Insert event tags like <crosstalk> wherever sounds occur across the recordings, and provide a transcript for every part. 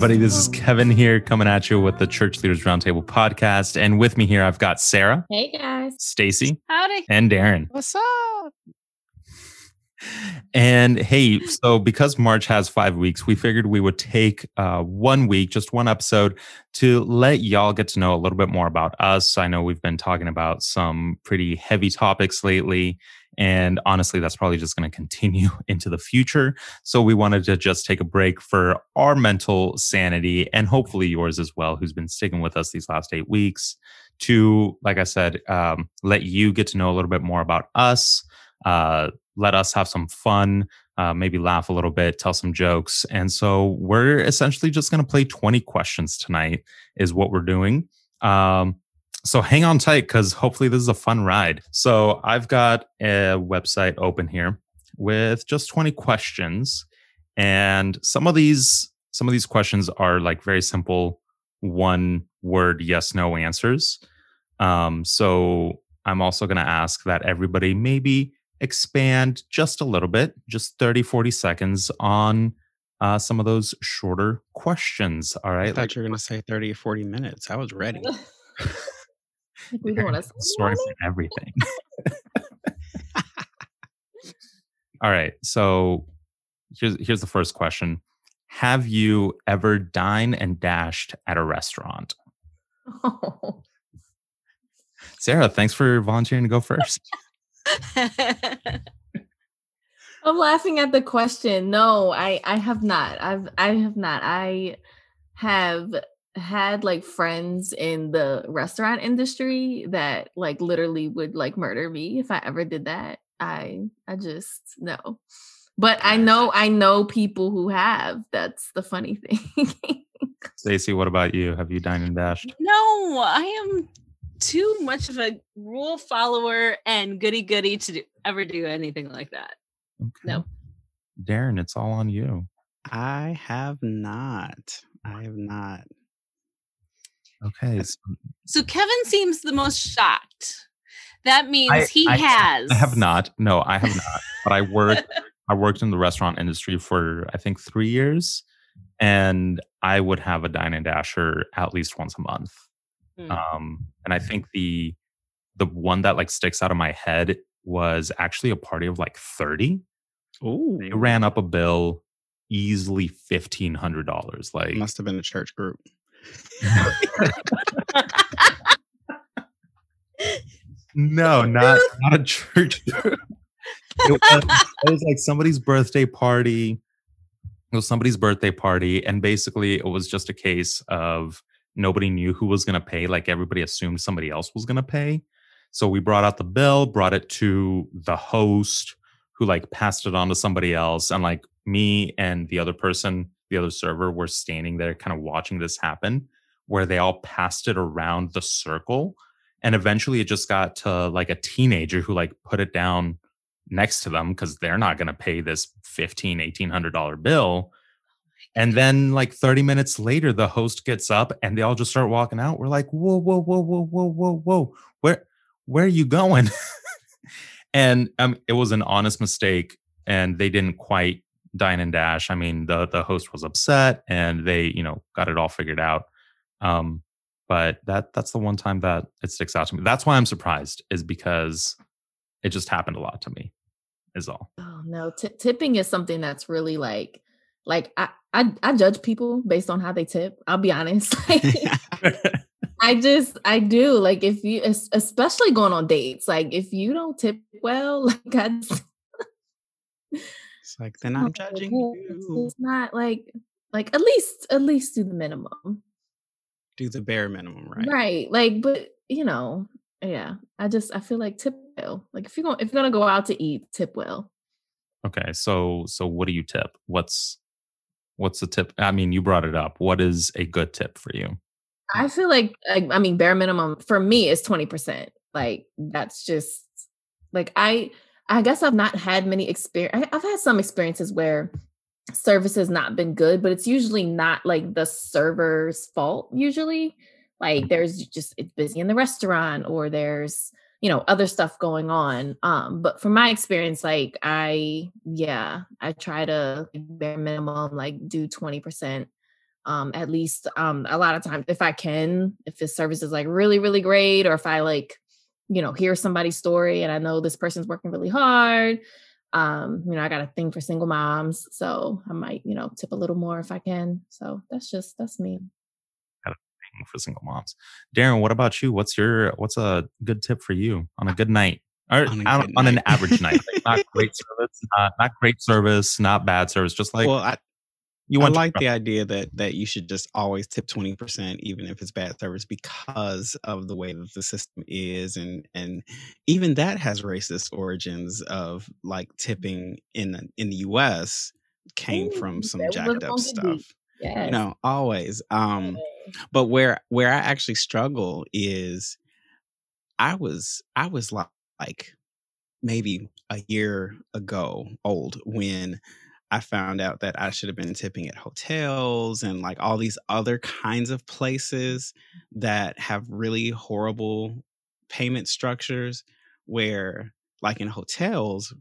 everybody. This is Kevin here coming at you with the Church Leaders Roundtable podcast. And with me here, I've got Sarah. Hey, guys. Stacy. Howdy. And Darren. What's up? And hey, so because March has five weeks, we figured we would take uh, one week, just one episode, to let y'all get to know a little bit more about us. I know we've been talking about some pretty heavy topics lately. And honestly, that's probably just going to continue <laughs> into the future. So we wanted to just take a break for our mental sanity and hopefully yours as well, who's been sticking with us these last eight weeks, to, like I said, um, let you get to know a little bit more about us, uh, let us have some fun. Uh, maybe laugh a little bit, tell some jokes. And so we're essentially just going to play 20 questions tonight, is what we're doing. Um, so hang on tight because hopefully this is a fun ride. So I've got a website open here with just 20 questions. And some of these, some of these questions are like very simple, one word yes, no answers. Um, so I'm also going to ask that everybody maybe expand just a little bit, just 30, 40 seconds on uh, some of those shorter questions. All right. I thought like, you were going to say 30 or 40 minutes. I was ready. <laughs> we don't want to story for everything. <laughs> <laughs> All right. So here's here's the first question. Have you ever dined and dashed at a restaurant? Oh. <laughs> Sarah, thanks for volunteering to go first. I'm laughing at the question. No, I I have not. I've I have not. I have had like friends in the restaurant industry that like literally would like murder me if I ever did that. I I just no. But I know I know people who have. That's the funny <laughs> thing. Stacy, what about you? Have you dined and dashed? No, I am too much of a rule follower and goody goody to do, ever do anything like that. Okay. No. Darren, it's all on you. I have not. I have not. Okay. So, so Kevin seems the most shocked. That means I, he I, has. I have not. No, I have not. but I worked. <laughs> I worked in the restaurant industry for I think three years, and I would have a dine and dasher at least once a month. Mm. Um, and I think the the one that like sticks out of my head was actually a party of like thirty. Oh, they ran up a bill easily fifteen hundred dollars. Like must have been a church group no, <laughs> not not a church. <laughs> it, was, it was like somebody's birthday party. It was somebody's birthday party, and basically, it was just a case of nobody knew who was going to pay. Like everybody assumed somebody else was going to pay. So we brought out the bill, brought it to the host, who like passed it on to somebody else, and like me and the other person, the other server, were standing there, kind of watching this happen where they all passed it around the circle and eventually it just got to like a teenager who like put it down next to them because they're not going to pay this 15 1800 dollar bill and then like 30 minutes later the host gets up and they all just start walking out. We're like whoa whoa whoa whoa whoa whoa whoa. Where where are you going? <laughs> And um, it was an honest mistake and they didn't quite dine and dash i mean the the host was upset and they you know got it all figured out um, but that that's the one time that it sticks out to me. That's why I'm surprised, is because it just happened a lot to me. Is all. Oh no, T- tipping is something that's really like, like I, I I judge people based on how they tip. I'll be honest. <laughs> <laughs> I just I do like if you especially going on dates like if you don't tip well <laughs> like I just, it's like then I'm judging you. It's not like like at least at least do the minimum do the bare minimum, right? Right. Like, but you know, yeah. I just I feel like tip well. Like if you're going if you're gonna go out to eat, tip well. Okay. So so what do you tip? What's what's the tip? I mean, you brought it up. What is a good tip for you? I feel like I mean bare minimum for me is 20%. Like that's just like I I guess I've not had many experience I've had some experiences where service has not been good, but it's usually not like the server's fault, usually. Like there's just it's busy in the restaurant or there's you know other stuff going on um but from my experience like i yeah i try to bare minimum like do 20% Um, at least um a lot of times if I can, if the service is like really, really great, or if I like, you know, hear somebody's story and I know this person's working really hard. Um, you know, I got a thing for single moms, so I might, you know, tip a little more if I can. So that's just that's me. Got a thing For single moms, Darren, what about you? What's your what's a good tip for you on a good night? Or On on, on an average night, like not <laughs> great service, not, not great service, not bad service, just like well, I, you I want. like the idea that that you should just always tip twenty percent, even if it's bad service, because of the way that the system is, and and even that has racist origins of like tipping in the, in the U.S. came Ooh, from some jacked up stuff. Yes. You know, always. Um, but where where I actually struggle is, I was I was like like maybe a year ago old when I found out that I should have been tipping at hotels and like all these other kinds of places that have really horrible payment structures where like in hotels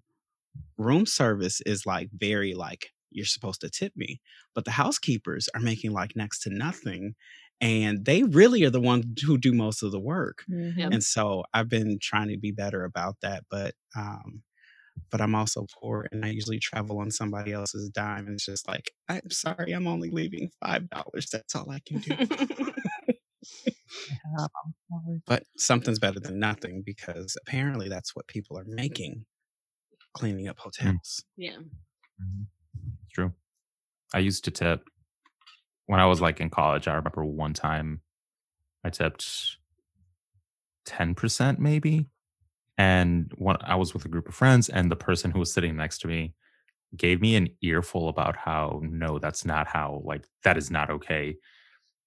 room service is like very like you're supposed to tip me but the housekeepers are making like next to nothing and they really are the ones who do most of the work Mhm. And so i've been trying to be better about that but um but i'm also poor and i usually travel on somebody else's dime and it's just like i'm sorry i'm only leaving five dollars that's all i can do <laughs> but something's better than nothing because apparently that's what people are making cleaning up hotels yeah. Mhm. It's true. I used to tip when I was like in college. I remember one time I tipped 10% maybe. And when I was with a group of friends, and the person who was sitting next to me gave me an earful about how, no, that's not how, like, that is not okay.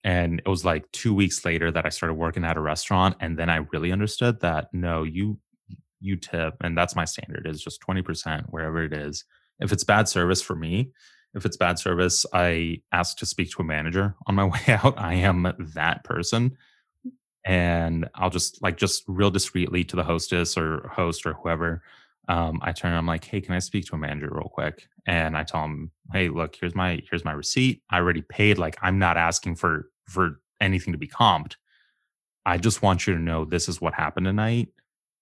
And it was like two weeks later that I started working at a restaurant. And then I really understood that, no, you, you tip, and that's my standard is just 20% wherever it is. If it's bad service for me, if it's bad service, I ask to speak to a manager on my <laughs> way out. I am that person. And I'll just like just real discreetly to the hostess or host or whoever. Um, I turn I'm like, hey, can I speak to a manager real quick? And I tell them, hey, look, here's my here's my receipt. I already paid. Like I'm not asking for for anything to be comped. I just want you to know this is what happened tonight,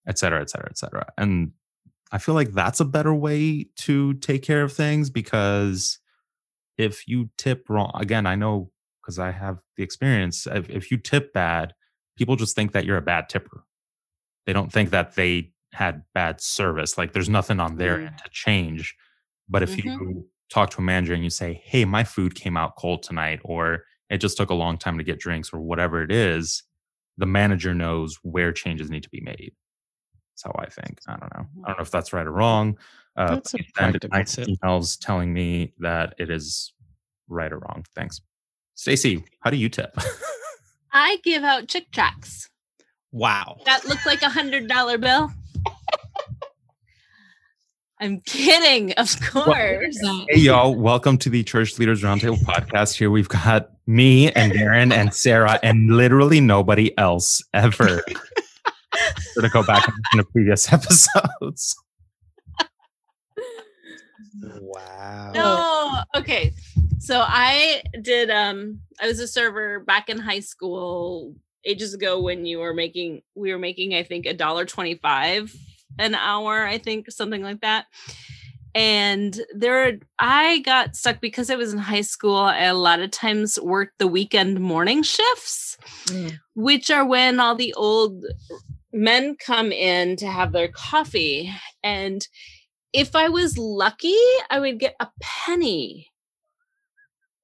et cetera, et cetera, et cetera. And I feel like that's a better way to take care of things because if you tip wrong, again, I know because I have the experience. If, if you tip bad, people just think that you're a bad tipper. They don't think that they had bad service. Like there's nothing on their Mm. end to change. But if Mhm. you talk to a manager and you say, hey, my food came out cold tonight, or it just took a long time to get drinks, or whatever it is, the manager knows where changes need to be made. That's how I think. I don't know. I don't know if that's right or wrong. Uh, That's a practical tip. emails telling me that it is right or wrong. Thanks. Stacy, how do you tip? <laughs> I give out Chick tracts wow that look like a hundred dollar bill. I'm kidding, of course. hey, y'all. Welcome to the Church Leaders Roundtable podcast. Here we've got me and Darren and Sarah and literally nobody else ever. <laughs> to go back and listen to previous <laughs> episodes. Wow No. Okay. So I did um I was a server back in high school ages ago when you were making we were making I think a dollar 25 an hour, I think something like that. And there I got stuck because I was in high school. I a lot of times worked the weekend morning shifts Mm. which are when all the old men come in to have their coffee. And if I was lucky, I would get a penny.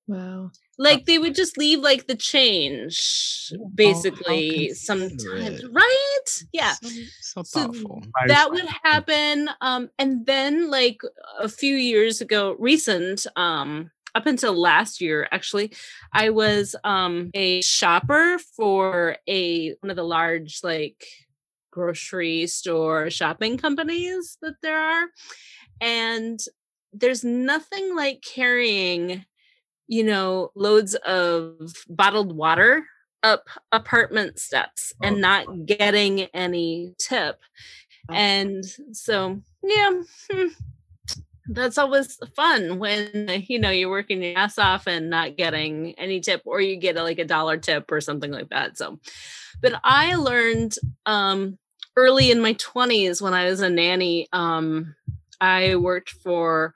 Wow. Like they would just leave like the change, Oh, basically, sometimes, right? Yeah. so, so So thoughtful that would happen um and then like a few years ago recent um up until last year actually i was um a shopper for a one of the large like grocery store shopping companies that there are and there's nothing like carrying you know loads of bottled water up apartment steps Oh, and not getting any tip. And so yeah hmm, that's always fun when you know you're working your ass off and not getting any tip or you get a, like a dollar tip or something like that so. But i learned um early in my 20s when i was a nanny um i worked for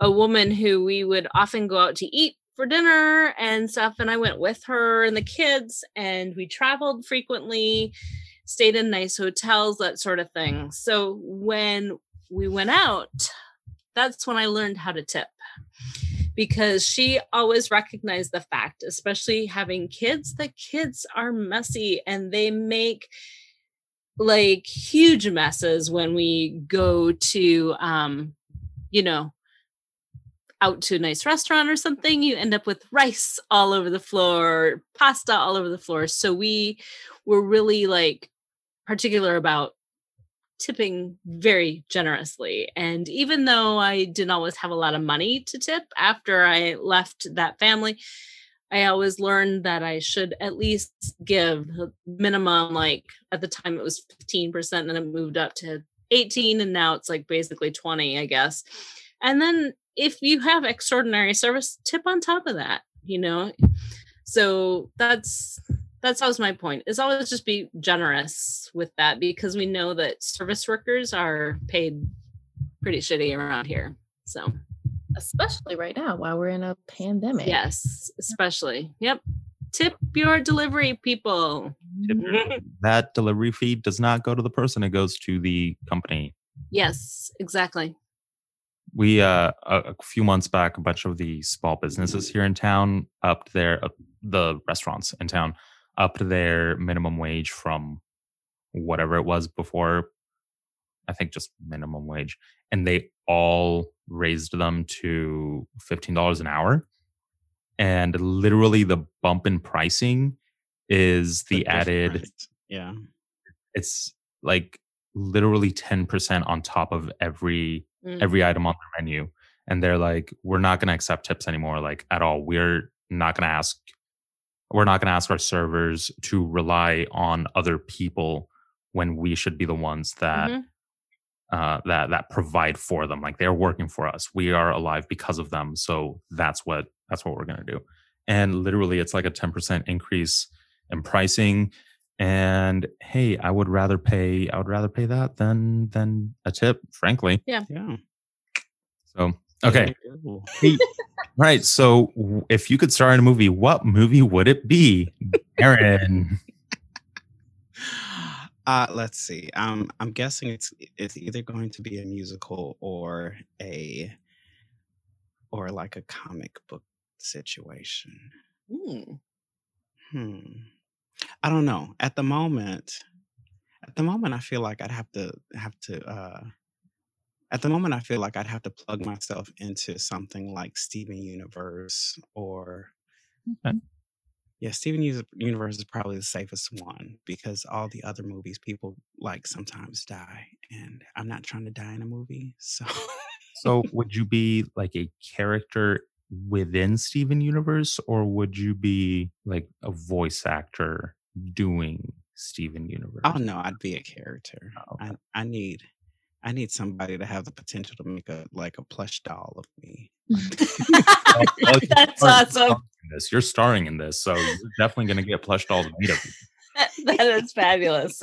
a woman who we would often go out to eat for dinner and stuff and i went with her and the kids and we traveled frequently stayed in nice hotels that sort of thing. So when we went out that's when I learned how to tip because she always recognized the fact, especially having kids, that kids are messy and they make like huge messes when we go to um you know out to a nice restaurant or something you end up with rice all over the floor pasta all over the floor so we were really like particular about tipping very generously. And even though I didn't always have a lot of money to tip after I left that family, I always learned that I should at least give minimum, like at the time it was 15%, and then it moved up to 18, and now it's like basically 20, I guess. And then if you have extraordinary service, tip on top of that, you know? So that's that's always my point is always just be generous with that because we know that service workers are paid pretty shitty around here so especially right now while we're in a pandemic. Yes especially. Yep. Tip your delivery people. <laughs> That delivery fee does not go to the person it goes to the company. Yes exactly. We uh a, a few months back a bunch of the small businesses here in town upped their uh, the restaurants in town up their minimum wage from whatever it was before i think just minimum wage and they all raised them to $15 an hour. And literally the bump in pricing is the, the added yeah. It's like literally 10% on top of every mm. every item on the menu. And they're like we're not going to accept tips anymore like at all. We're not going to ask we're not going to ask our servers to rely on other people when we should be the ones that mm-hmm. Uh, that that provide for them. Like they're working for us. We are alive because of them. So that's what that's what we're going to do. And literally, it's like a ten percent increase in pricing. And hey, I would rather pay. I would rather pay that than than a tip. Frankly. Yeah. Yeah. So Okay. right. So if you could star in a movie, what movie would it be? Aaron. <laughs> Uh, let's see. Um, I'm guessing it's it's either going to be a musical or a or like a comic book situation. Mm. Hmm. I don't know. At the moment, at the moment, I feel like I'd have to have to uh, at the moment, I feel like I'd have to plug myself into something like Steven Universe or Okay. Yeah, Steven Universe is probably the safest one because all the other movies people like sometimes die, and I'm not trying to die in a movie. So So <laughs> would you be like a character within Steven Universe, or would you be like a voice actor doing Steven oh, Universe? oh no, I'd be a character. Oh, okay. I I need I need somebody to have the potential to make a like a plush doll of me. <laughs> Well, well, <laughs> you're That's awesome. This you're starring in this, so you're definitely going to get plush dolls made of you. that is fabulous.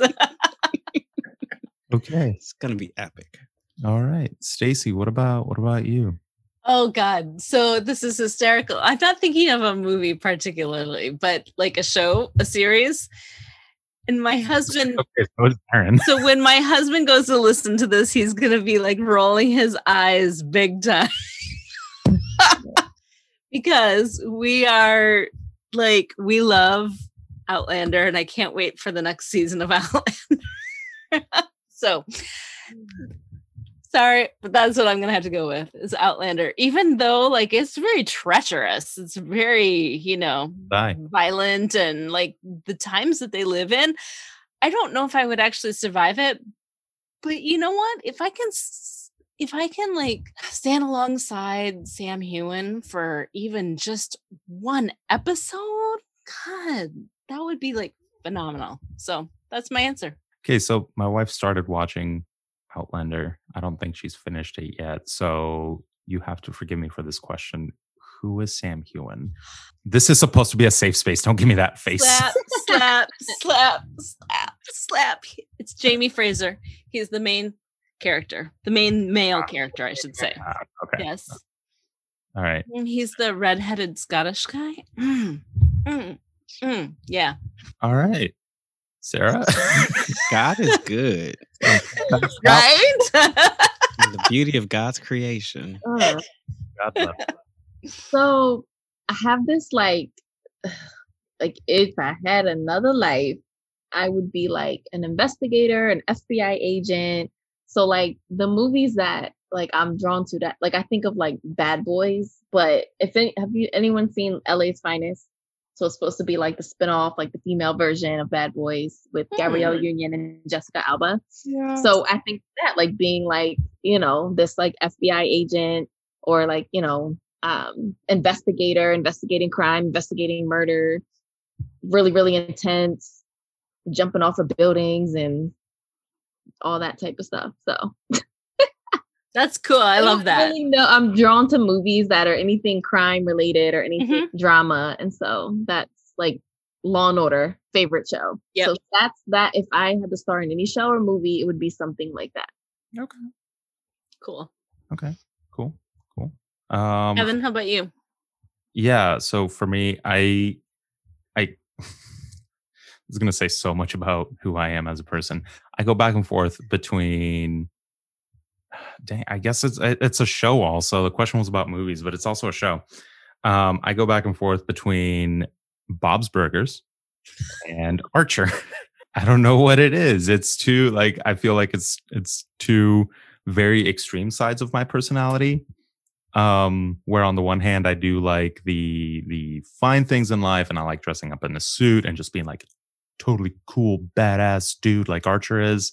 Okay. It's gonna be epic. All right, Stacy. What about what about you? Oh God. So this is hysterical. I'm not thinking of a movie particularly, but like a show, a series. And my husband, <laughs> Okay, so it's Aaron. so when my husband goes to listen to this, he's gonna be like rolling his eyes big time. <laughs> because we are like we love Outlander and I can't wait for the next season of <laughs> Outlander. so sorry, but that's what I'm gonna have to go with is Outlander. Even though like it's very treacherous, it's very, you know, Bye. violent and like the times that they live in. I don't know if I would actually survive it, but you know what? If I can, if I can like stand alongside Sam Heughan for even just one episode, God, that would be like phenomenal. So that's my answer. Okay, so my wife started watching Outlander. I don't think she's finished it yet. So you have to forgive me for this question. Who is Sam Heughan? This is supposed to be a safe space. Don't give me that face. Slap, slap, slap, slap, slap. It's Jamie Fraser. He's the main character, the main male character, I should say. Ah, okay. Yes. All right. And He's the redheaded Scottish guy. Mm, mm, mm. Yeah. All right. Sarah? <laughs> God is good. <laughs> Right? the beauty of God's creation. <laughs> Uh, God so I have this like, <sighs> like if I had another life, I would be like an investigator, an FBI agent. So like the movies that like I'm drawn to that like I think of like Bad Boys, but if any have you anyone seen LA's Finest? So it's supposed to be like the spin-off, like the female version of Bad Boys with Gabrielle Hmm. Union and Jessica Alba. Yeah. So I think that like being like, you know, this like FBI agent or like, you know, um investigator, investigating crime, investigating murder, really, really intense, jumping off of buildings and all that type of stuff. So <laughs> That's cool. I love that. Really know, I'm drawn to movies that are anything crime related or anything Mm-hmm. drama. And so that's like Law and Order, favorite show. Yep. So that's that. If I had to star in any show or movie, it would be something like that. Okay. Cool. Okay. Cool. Cool. Um Evan, how about you? yeah, so for me, I <laughs> I was gonna say so much about who I am as a person. I go back and forth between dang, I guess it's it's a show also. The question was about movies, but it's also a show. Um, I go back and forth between Bob's Burgers and Archer. <laughs> I don't know what it is. It's too like I feel like it's it's two very extreme sides of my personality. Um, where on the one hand I do like the the fine things in life and I like dressing up in a suit and just being like totally cool, badass dude like Archer is.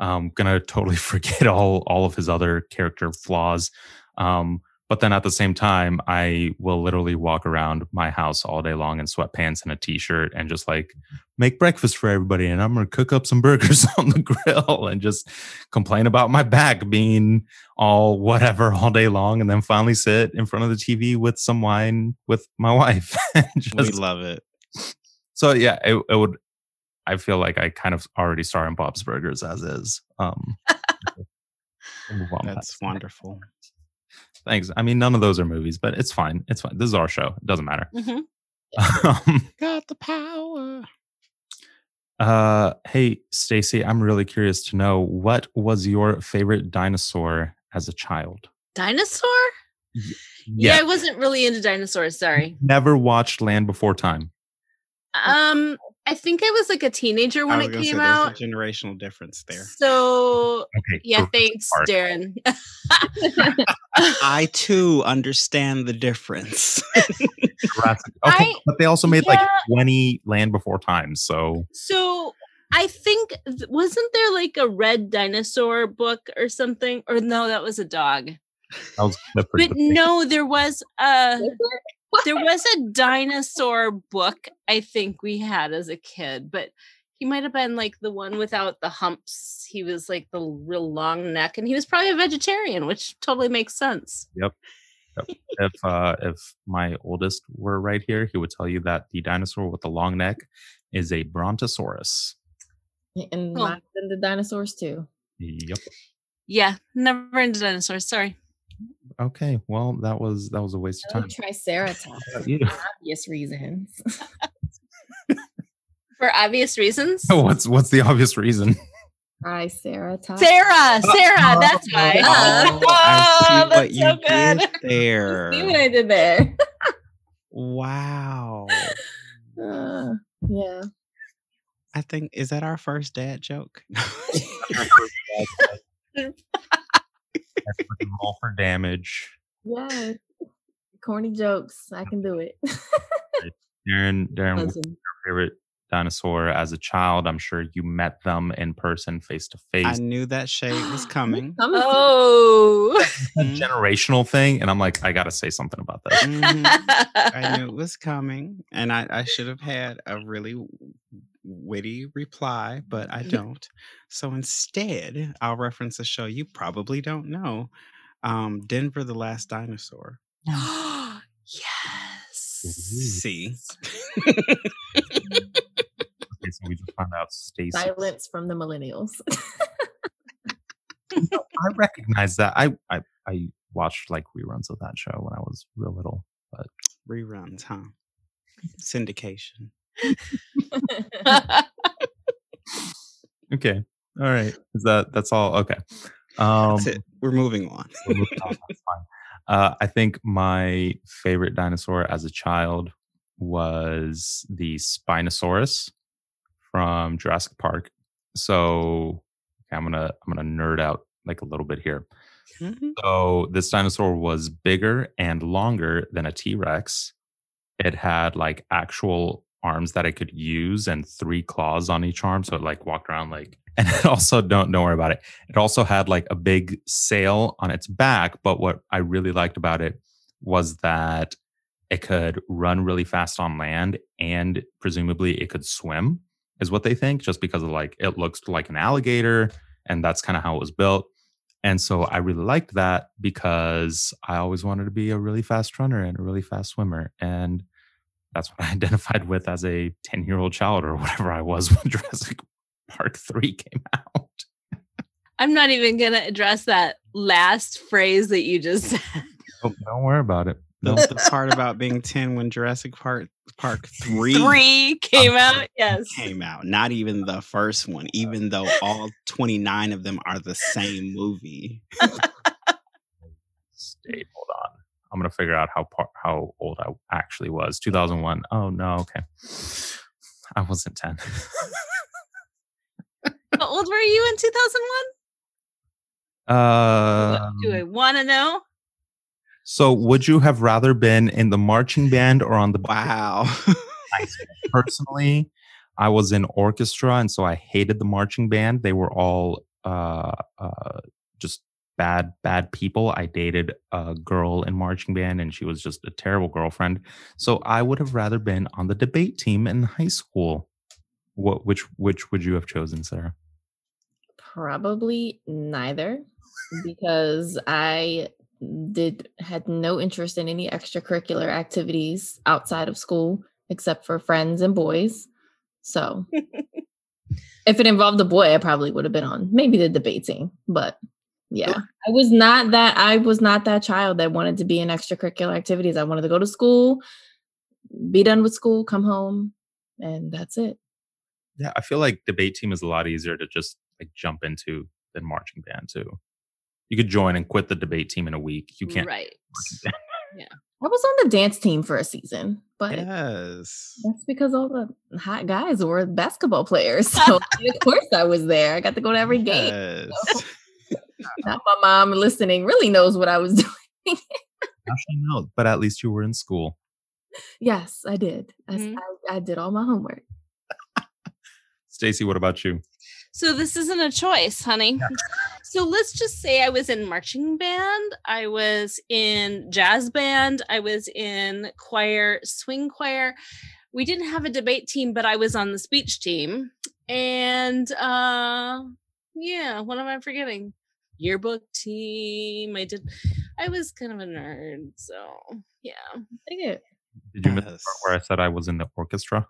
Um, gonna <laughs> totally forget all all of his other character flaws. Um, but then at the same time, I will literally walk around my house all day long in sweatpants and a t-shirt and just like make breakfast for everybody. And I'm gonna cook up some burgers <laughs> on the grill and just complain about my back being all whatever <laughs> all day long, and then finally sit in front of the TV with some wine with my wife. and We just, love it. so yeah, it, it would. I feel like I kind of already star in Bob's Burgers as is. Um, we'll <laughs> move on That's wonderful. Thanks. I mean, none of those are movies, but it's fine. It's fine. This is our show. It doesn't matter. Mhm. <laughs> Um, Got the power. uh, hey, Stacy, I'm really curious to know what was your favorite dinosaur as a child? Dinosaur? Yeah. I wasn't really into dinosaurs. Sorry. Never watched Land Before Time. Um, I think I was like a teenager I when was it came say, out. There's a generational difference there. So Okay. yeah, cool. thanks, Art. Darren. <laughs> <laughs> I too understand the difference. <laughs> Okay, I- but they also made like 20 Land Before Time. So So I think wasn't there like a red dinosaur book or something? Or no, that was a dog. that was But no, there was a Is it? There was a dinosaur book I think we had as a kid, but he might have been like the one without the humps. He was like the real long neck, and he was probably a vegetarian, which totally makes sense. Yep. If uh, if my oldest were right here, he would tell you that the dinosaur with the long neck is a Brontosaurus. and Cool. mine's in the dinosaurs too. Yep. Yeah, never into dinosaurs. Sorry. Okay. Well, that was that was a waste of Oh, time. Triceratops, <laughs> How about you? obvious reasons. For obvious reasons. <laughs> <laughs> what's what's the obvious reason? Triceratops. Sarah, Sarah, Sarah! that's why. Oh, I see what that's you so good. did there. See what I did there? Wow. Uh, yeah. I think is that our first dad joke? Roll for damage. Yeah. Corny jokes. I can do it. <laughs> Darren, Darren, what's your favorite dinosaur as a child? I'm sure you met them in person, face to face. I knew that shade was <gasps> coming. Oh. A Mhm. generational thing, and I'm like, I gotta say something about this. Mhm. I knew it <laughs> was coming, and I, I should have had a really witty reply, but I <laughs> don't. So instead, I'll reference a show you probably don't know um, Denver the Last Dinosaur. <gasps> yes. See? <laughs> Okay, so we just found out Stacy. Silence from the millennials. I recognize that. I, I I watched like reruns of that show when I was real little. But reruns, huh? Syndication. <laughs> Okay. All right. Is that that's all? Okay. Um, That's it. We're moving on. we'll move on, that's fine. Uh, I think my favorite dinosaur as a child was the Spinosaurus from Jurassic Park. So okay, I'm gonna I'm gonna nerd out like a little bit here. Mhm. So this dinosaur was bigger and longer than a T Rex. It had like actual arms that I could use and three claws on each arm. So it like walked around like, <laughs> and it also don't don't worry about it. It also had like a big sail on its back. But what I really liked about it was that it could run really fast on land and presumably it could swim, is what they think, just because of like it looks like an alligator and that's kind of how it was built. And so I really liked that because I always wanted to be a really fast runner and a really fast swimmer. And that's what I <laughs> identified with as a 10 year old child or whatever I was <laughs> when Jurassic Park 3 came out. I'm not even going to address that last phrase that you just said. Oh, don't worry about it. The, No. the part about being 10 when Jurassic Park Park <laughs> 3 Three came out. Yes. came out. Not even the first one, even though all 29 of them are the same movie. Stay, hold on. I'm gonna figure out how par- how old I actually was. 2001. Oh no, okay. I wasn't 10. How old were you in 2001? uh, Do I want to know? so would you have rather been in the marching band or on the Wow. <laughs> personally i was in orchestra and so i hated the marching band they were all uh uh just bad bad people i dated a girl in marching band and she was just a terrible girlfriend so i would have rather been on the debate team in high school what which which would you have chosen sarah Probably neither, because I did had no interest in any extracurricular activities outside of school except for friends and boys. So <laughs> if it involved a boy, I probably would have been on maybe the debate team. But yeah, I was not that I was not that child that wanted to be in extracurricular activities. I wanted to go to school, be done with school, come home, and that's it. yeah i feel like debate team is a lot easier to just like jump into than marching band too you could join and quit the debate team in a week you can't Right. <laughs> Yeah. I was on the dance team for a season, but yes. that's because all the hot guys were basketball players. <laughs> So of course I was there. I got to go to every game. Yes. <laughs> <laughs> Now my mom listening really knows what I was <laughs> doing. Actually, no, but at least you were in school. yes, I did. I, s- Mhm. I- I did all my homework. Stacy, what about you? So this isn't a choice, honey. <laughs> So let's just say I was in marching band, I was in jazz band, I was in choir, swing choir. We didn't have a debate team, but I was on the speech team. And uh yeah, what am I forgetting? Yearbook team. I did I was kind of a nerd, so yeah. Dig it. Did you miss the Yes. part where I said I was in the orchestra?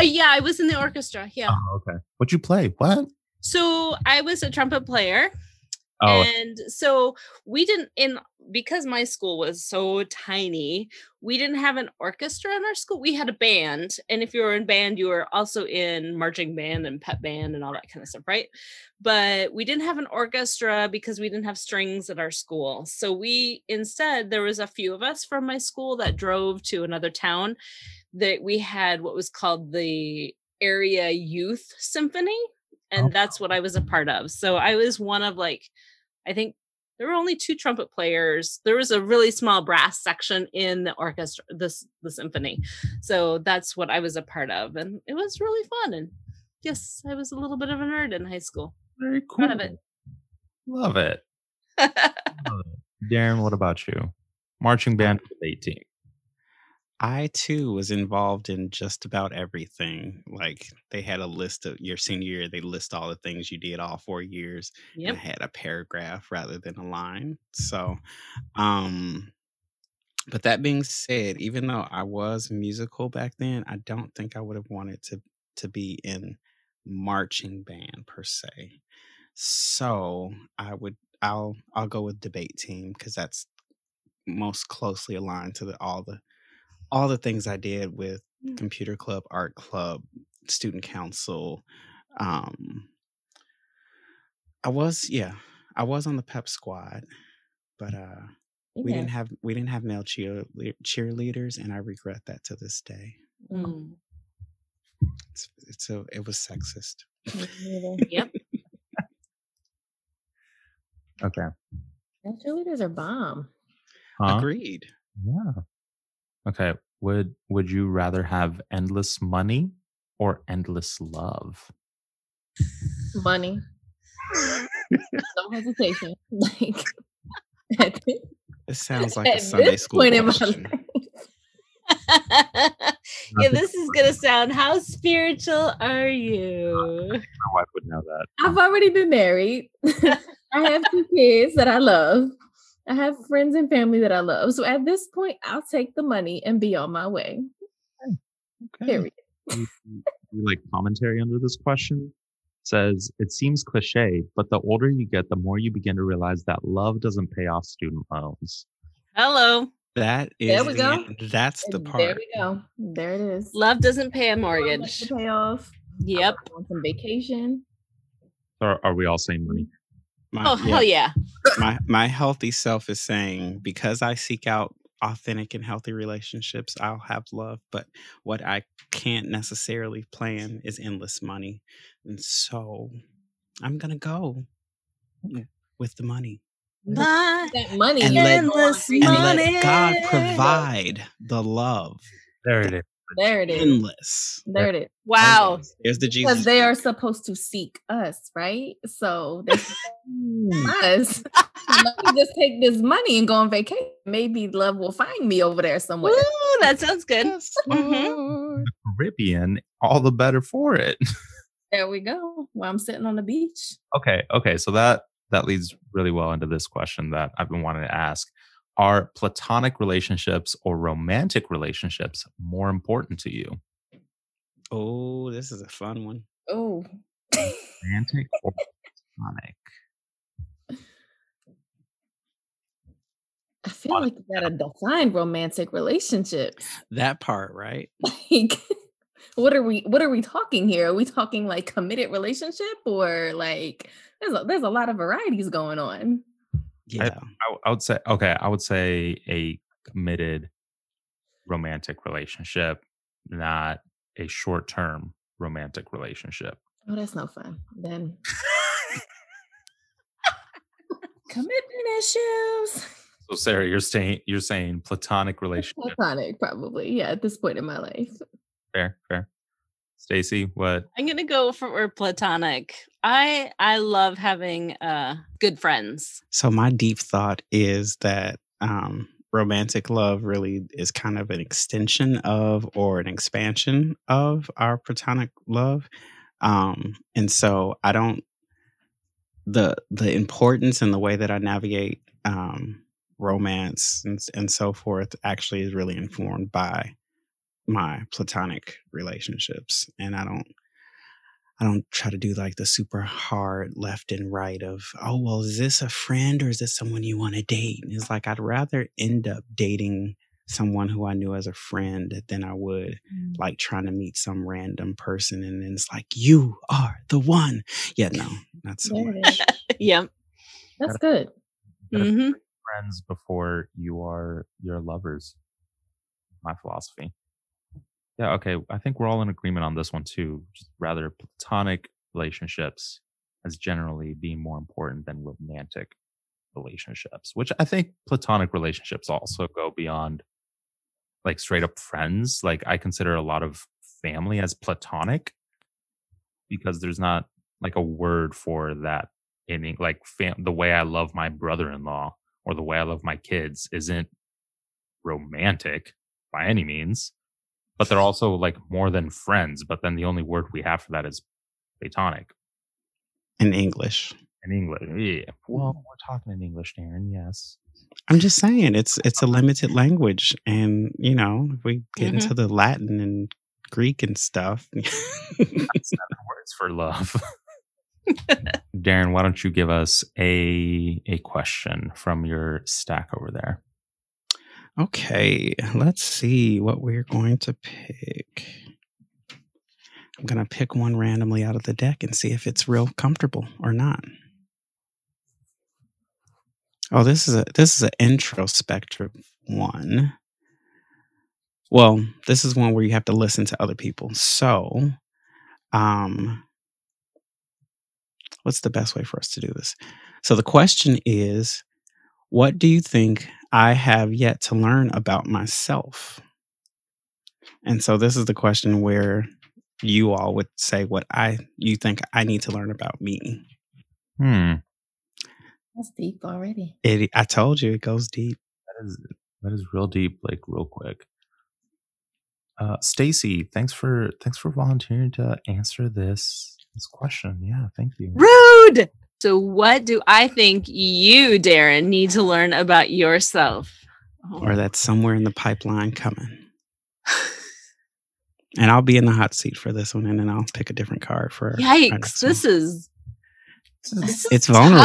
Uh, yeah, I was in the orchestra. Yeah. Oh, okay. What'd you play? What? So I was a trumpet player. Oh, and so we didn't in because my school was so tiny we didn't have an orchestra in our school we had a band and if you were in band you were also in marching band and pep band and all that kind of stuff right? But we didn't have an orchestra because we didn't have strings at our school. So we instead there was a few of us from my school that drove to another town that we had what was called the area youth symphony Oh. and Oh. that's what I was a part of. So I was one of like, I think there were only two trumpet players. There was a really small brass section in the orchestra, this the symphony. So that's what I was a part of, and it was really fun. And yes, I was a little bit of a nerd in high school. very cool. Proud of it. Love it. <laughs> Love it. Darren, what about you? Marching band um debate team. I too was involved in just about everything. Like they had a list of your senior year, they list all the things you did all four years. Yep. And I had a paragraph rather than a line. So, um, but that being said, even though I was musical back then, I don't think I would have wanted to to be in marching band per se. So I would I'll I'll go with debate team because that's most closely aligned to the all the all the things I did with Mm. computer club, art club, student council. Um, I was yeah, I was on the pep squad, but uh, we Yeah. didn't have we didn't have male cheer, cheerleaders, and I regret that to this day. Mm. It's, it's a it was sexist. <laughs> Yep. Okay. Yeah, cheerleaders are bomb. Huh? Agreed. Yeah. Okay. Would would you rather have endless money or endless love? Money. no hesitation. <laughs> Like at thi- It sounds like at a Sunday this school point in my question. life. <laughs> yeah, this is gonna sound. How spiritual are you? <laughs> My wife would know that. I've already been married. I have two kids that I love. I have friends and family that I love. So at this point, I'll take the money and be on my way. Okay. Period. you, <laughs> you- you like commentary under this question says it seems cliche but the older you get the more you begin to realize that love doesn't pay off student loans Hello. That is There we the go. an- that's the And There part. we go. There it is. Love doesn't pay a mortgage. to pay off. Yep. On some vacation. or are we all saying money My, Oh hell yeah. my my healthy self is saying because I seek out authentic and healthy relationships, I'll have love. But what I can't necessarily plan is endless money, and so I'm gonna go with the money My That money. And is let- endless and money. let God provide the love. there it is There it is. Endless. There it is. Wow. There's the Jesus. Because they are supposed to seek us, right? So they <laughs> us. Let me just take this money and go on vacation. Maybe love will find me over there somewhere. Woo, that <laughs> sounds good. Yes, Mhm. Lord. caribbean all the better for it There we go. While I'm sitting on the beach. okay okay so that that leads really well into this question that i've been wanting to ask are platonic relationships or romantic relationships more important to you Oh, this is a fun one. Oh. romantic <laughs> or platonic I feel like you gotta define romantic relationships. That part, right? <laughs> Like what are we what are we talking here? Are we talking like committed relationship or like there's a there's a lot of varieties going on. Yeah. I, I would say okay i would say a committed romantic relationship not a short-term romantic relationship Oh, that's no fun. Then <laughs> commitment issues. so sarah you're saying you're saying platonic relationship Platonic, probably. Yeah, at this point in my life. fair fair stacy what I'm gonna go for platonic. I I love having uh good friends. So my deep thought is that um, romantic love really is kind of an extension of or an expansion of our platonic love, um, and so I don't the the importance and the way that I navigate um, romance and and so forth actually is really informed by my platonic relationships, and I don't I don't try to do like the super hard left and right of, oh, well, is this a friend or is this someone you want to date? And it's like I'd rather end up dating someone who I knew as a friend than I would like trying to meet some random person and then it's like, you are the one. Yeah, no, not so There much. it is. <laughs> Yep. That's good. gotta hmm friends before you are your lovers my philosophy yeah okay i think we're all in agreement on this one too just rather platonic relationships as generally being more important than romantic relationships which i think platonic relationships also go beyond like straight up friends like i consider a lot of family as platonic because there's not like a word for that in like fam- the way i love my brother-in-law or the way i love my kids isn't romantic by any means, but they're also like more than friends. But then the only word we have for that is platonic In English. in English. Yeah. Well, we're talking in English, Darren. Yes. I'm just saying it's it's a limited language, and you know if we get Mhm. into the Latin and Greek and stuff. <laughs> That's seven words for love. <laughs> Darren, why don't you give us a a question from your stack over there? Okay, let's see what we're going to pick. I'm gonna pick one randomly out of the deck and see if it's real comfortable or not. Oh, this is a this is an introspective one. Well, this is one where you have to listen to other people. So, um, what's the best way for us to do this? So the question is, what do you think I have yet to learn about myself? And so this is the question where you all would say what I you think I need to learn about me. Hmm. That's deep already. It I told you it goes deep. That is that is real deep, like real quick. Uh Stacy, thanks for thanks for volunteering to answer this this question. Yeah, thank you. Rude. So, what do I think you, Darren, need to learn about yourself? Oh, Or that's somewhere in the pipeline coming. And I'll be in the hot seat for this one and then I'll pick a different card for Yikes! This is this is It's vulnerable.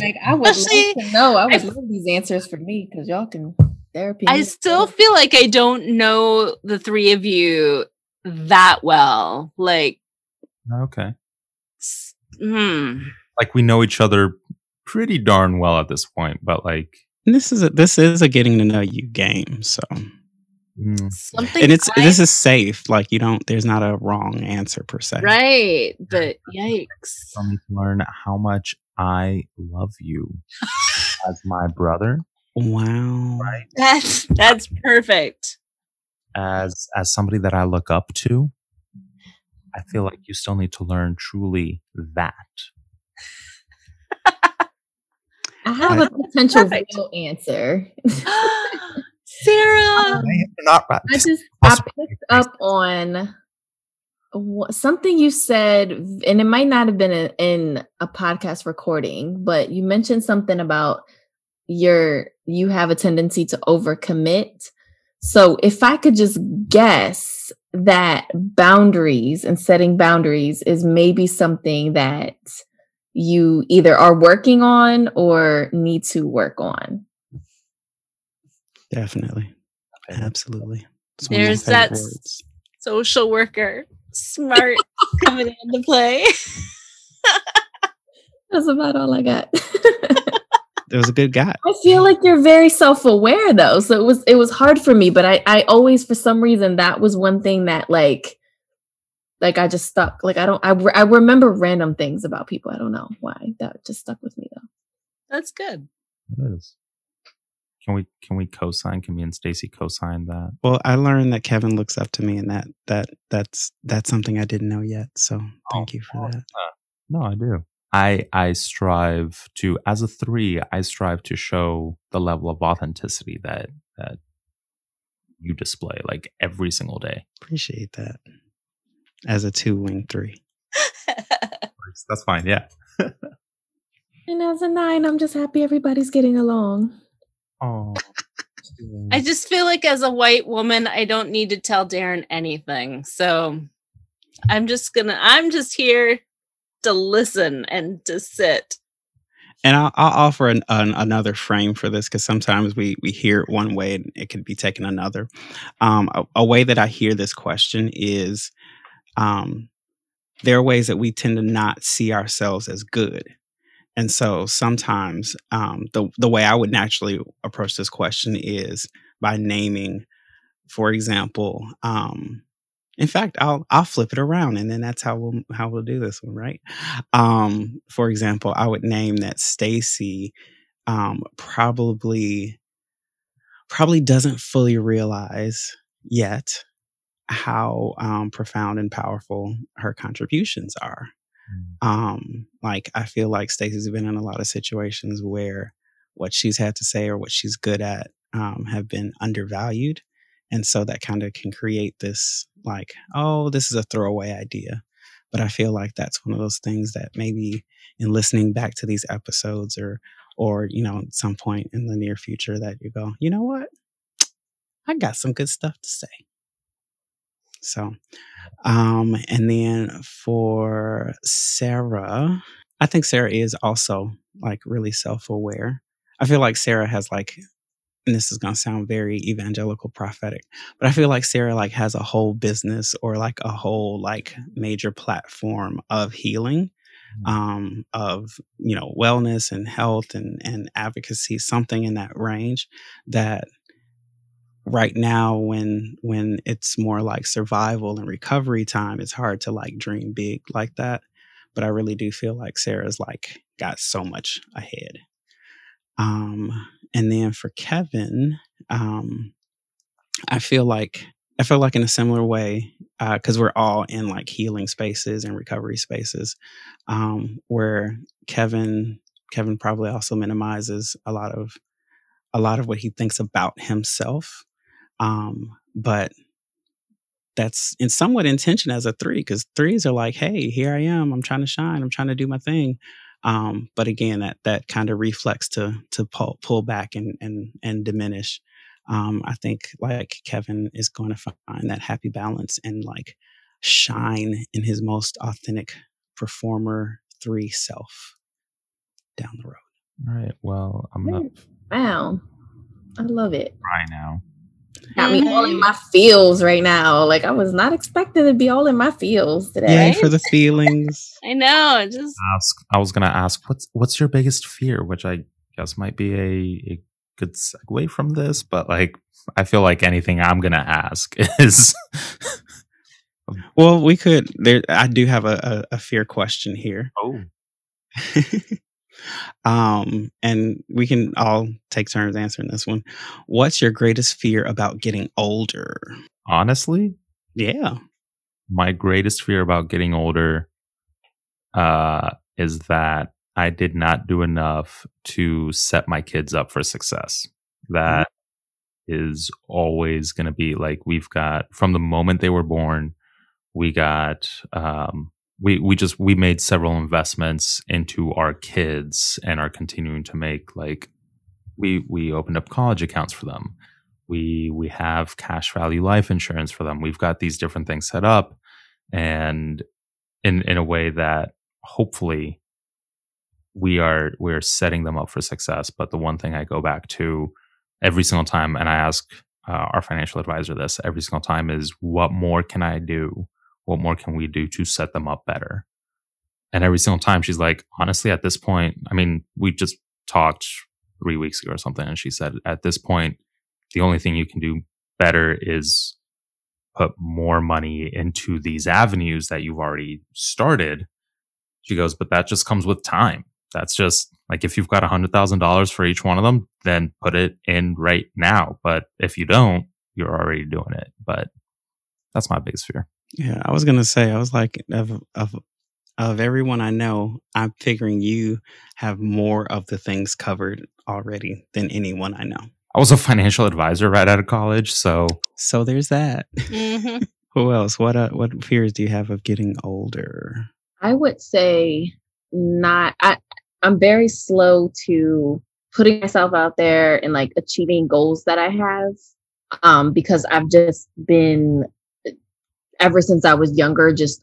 Like I would Especially- love to know. I would I- love these answers for me because y'all can therapy. I me. still feel like I don't know the three of you that well. Like, Okay. hmm. Like we know each other pretty darn well at this point, but like And this is a this is a getting to know you game. So mm, something. and it's I- this is safe. Like you don't there's not a wrong answer per se. right, but yikes. for me to learn how much I love you <laughs> as my brother, Wow. right? That's that's perfect. As as somebody that I look up to. I feel like you still need to learn truly that. I have a potential Perfect. real answer. <gasps> Sarah. Not right. I just I picked up on something you said, and it might not have been in, in a podcast recording, but you mentioned something about your you have a tendency to overcommit. So if I could just guess that boundaries and setting boundaries is maybe something that you either are working on or need to work on. Definitely. Absolutely. It's one of my There's that words. social worker, smart <laughs> coming into play. <laughs> That's about all I got. There was a good guy. I feel like you're very self-aware though. So it was it was hard for me, but I I always for some reason that was one thing that like like I just stuck. Like I don't I re- I remember random things about people. I don't know why. That just stuck with me though. That's good. It is. Can we can we co-sign? Can me and Stacy co-sign that? Well, I learned that Kevin looks up to me and that that that's that's something I didn't know yet. So thank oh, you for that. No, I do. I I strive to as a three, I strive to show the level of authenticity that that you display like every single day. Appreciate that. As a two wing three. <laughs> That's fine. Yeah. <laughs> And as a nine, I'm just happy everybody's getting along. Oh. I just feel like as a white woman, I don't need to tell Darren anything. So I'm just gonna, I'm just here to listen and to sit. And I'll, I'll offer an, an, another frame for this because sometimes we we hear it one way and it could be taken another. Um, a, a way that I hear this question is, um, there are ways that we tend to not see ourselves as good, and so sometimes um, the the way I would naturally approach this question is by naming, for example, um, in fact, I'll I'll flip it around, and then that's how we'll how we'll do this one, right? Um, for example, I would name that Stacy um, probably probably doesn't fully realize yet how um, profound and powerful her contributions are. Um, like I feel like Stacey's been in a lot of situations where what she's had to say or what she's good at um, have been undervalued, and so that kind of can create this like oh this is a throwaway idea. But i feel like that's one of those things that maybe in listening back to these episodes or or you know at some point in the near future that you go you know what? I got some good stuff to say so um and then for sarah i think sarah is also like really self-aware i feel like sarah has like and this is going to sound very evangelical prophetic but i feel like sarah like has a whole business or like a whole like major platform of healing mm-hmm. um of you know wellness and health and and advocacy something in that range that right now when when it's more like survival and recovery time it's hard to like dream big like that but i really do feel like sarah's like got so much ahead. Um and then for Kevin, um, I feel like I feel like in a similar way because uh, we're all in like healing spaces and recovery spaces, um, where Kevin Kevin probably also minimizes a lot of a lot of what he thinks about himself, um, but that's in somewhat intention as a three because threes are like, hey, here I am, I'm trying to shine, I'm trying to do my thing. Um, but again, that that kind of reflex to to pull pull back and and and diminish. Um, I think like Kevin is going to find that happy balance and like shine in his most authentic performer three self down the road. All right. Well, I'm gonna. Wow, I love it. Right now. Got me all in mm-hmm. my feels right now. Like I was not expecting to be all in my feels today. Yeah, for the feelings. <laughs> I know. Just ask. I was gonna ask what's what's your biggest fear, which I guess might be a, a good segue from this, but like I feel like anything I'm gonna ask <laughs> is. well, we could. There, I do have a, a, a fear question here. Oh. <laughs> um, and we can all take turns answering this one. What's your greatest fear about getting older? Honestly, yeah. My greatest fear about getting older uh, is that I did not do enough to set my kids up for success. That mm-hmm. is always going to be like we've got from the moment they were born, we got um, we we just we made several investments into our kids and are continuing to make like we we opened up college accounts for them. We we have cash value life insurance for them. We've got these different things set up and in in a way that hopefully we are we're setting them up for success. But the one thing i go back to every single time and i ask uh, our financial advisor this every single time is what more can i do what more can we do to set them up better? And every single time she's like, honestly, at this point, I mean, we just talked three weeks ago or something. And she said, at this point, the only thing you can do better is put more money into these avenues that you've already started. She goes, but that just comes with time. That's just like if you've got a hundred thousand dollars for each one of them, then put it in right now. But if you don't, you're already doing it. But that's my biggest fear. Yeah, I was gonna say, I was like, of of of everyone I know, I'm figuring you have more of the things covered already than anyone I know. I was a financial advisor right out of college, so so there's that. Mm-hmm. <laughs> Who else? What uh, what fears do you have of getting older? I would say not. I I'm very slow to putting myself out there and like achieving goals that I have um, because I've just been ever since I was younger, just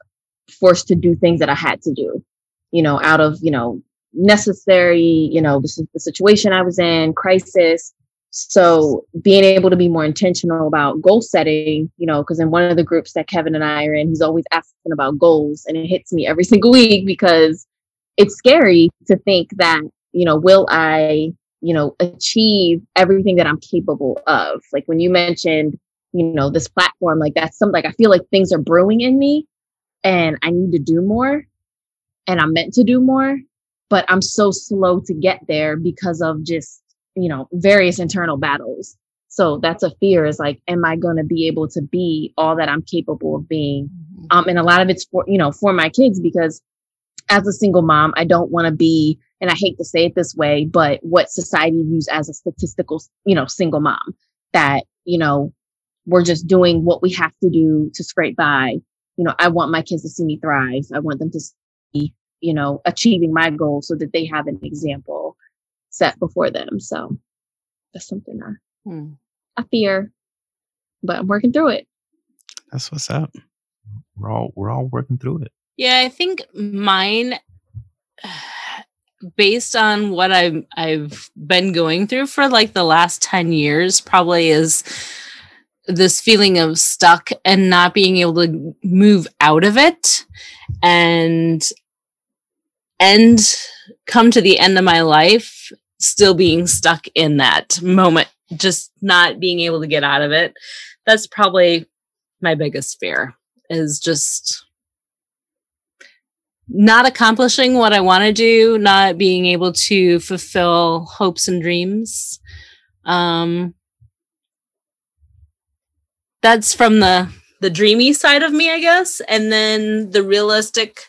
forced to do things that I had to do, you know, out of, you know, necessary, you know, this is the situation I was in, crisis. So being able to be more intentional about goal setting, you know, because in one of the groups that Kevin and I are in, he's always asking about goals and it hits me every <laughs> single week because it's scary to think that, you know, will I, you know, achieve everything that I'm capable of? Like when you mentioned you know, this platform, like that's something like I feel like things are brewing in me and I need to do more and I'm meant to do more, but I'm so slow to get there because of just, you know, various internal battles. So that's a fear is like, am I going to be able to be all that I'm capable of being? Mm-hmm. Um, and a lot of it's for, you know, for my kids because as a single mom, I don't want to be, and I hate to say it this way, but what society views as a statistical, you know, single mom that, you know, we're just doing what we have to do to scrape by. You know, I want my kids to see me thrive. I want them to see, you know, achieving my goals so that they have an example set before them. So that's something I, hmm. I fear, but I'm working through it. That's what's up. We're all we're all working through it. Yeah, I think mine based on what I've I've been going through for like the last 10 years probably is this feeling of stuck and not being able to move out of it and end come to the end of my life still being stuck in that moment just not being able to get out of it that's probably my biggest fear is just not accomplishing what I want to do, not being able to fulfill hopes and dreams. Um, that's from the the dreamy side of me, I guess, and then the realistic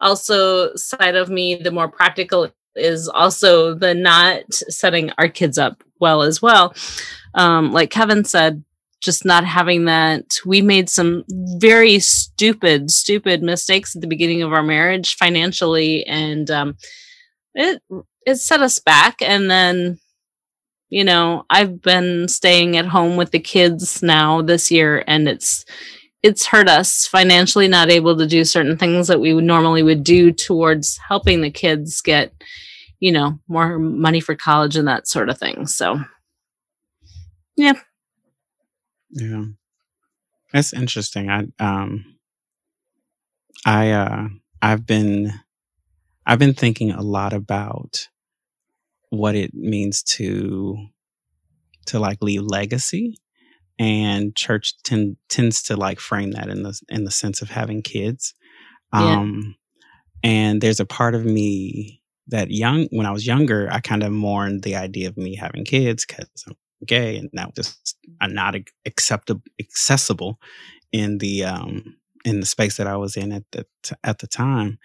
also side of me, the more practical is also the not setting our kids up well as well. Um, like Kevin said, just not having that we made some very stupid stupid mistakes at the beginning of our marriage financially. And um, it it set us back. And then you know i've been staying at home with the kids now this year and it's it's hurt us financially not able to do certain things that we would normally would do towards helping the kids get you know more money for college and that sort of thing so yeah yeah. That's interesting. I um I uh I've been I've been thinking a lot about what it means to to like leave legacy and church tend, tends to like frame that in the in the sense of having kids um yeah. and there's a part of me that young when i was younger i kind of mourned the idea of me having kids because i'm gay and that just are not acceptable accessible in the um in the space that I was in at the at the time.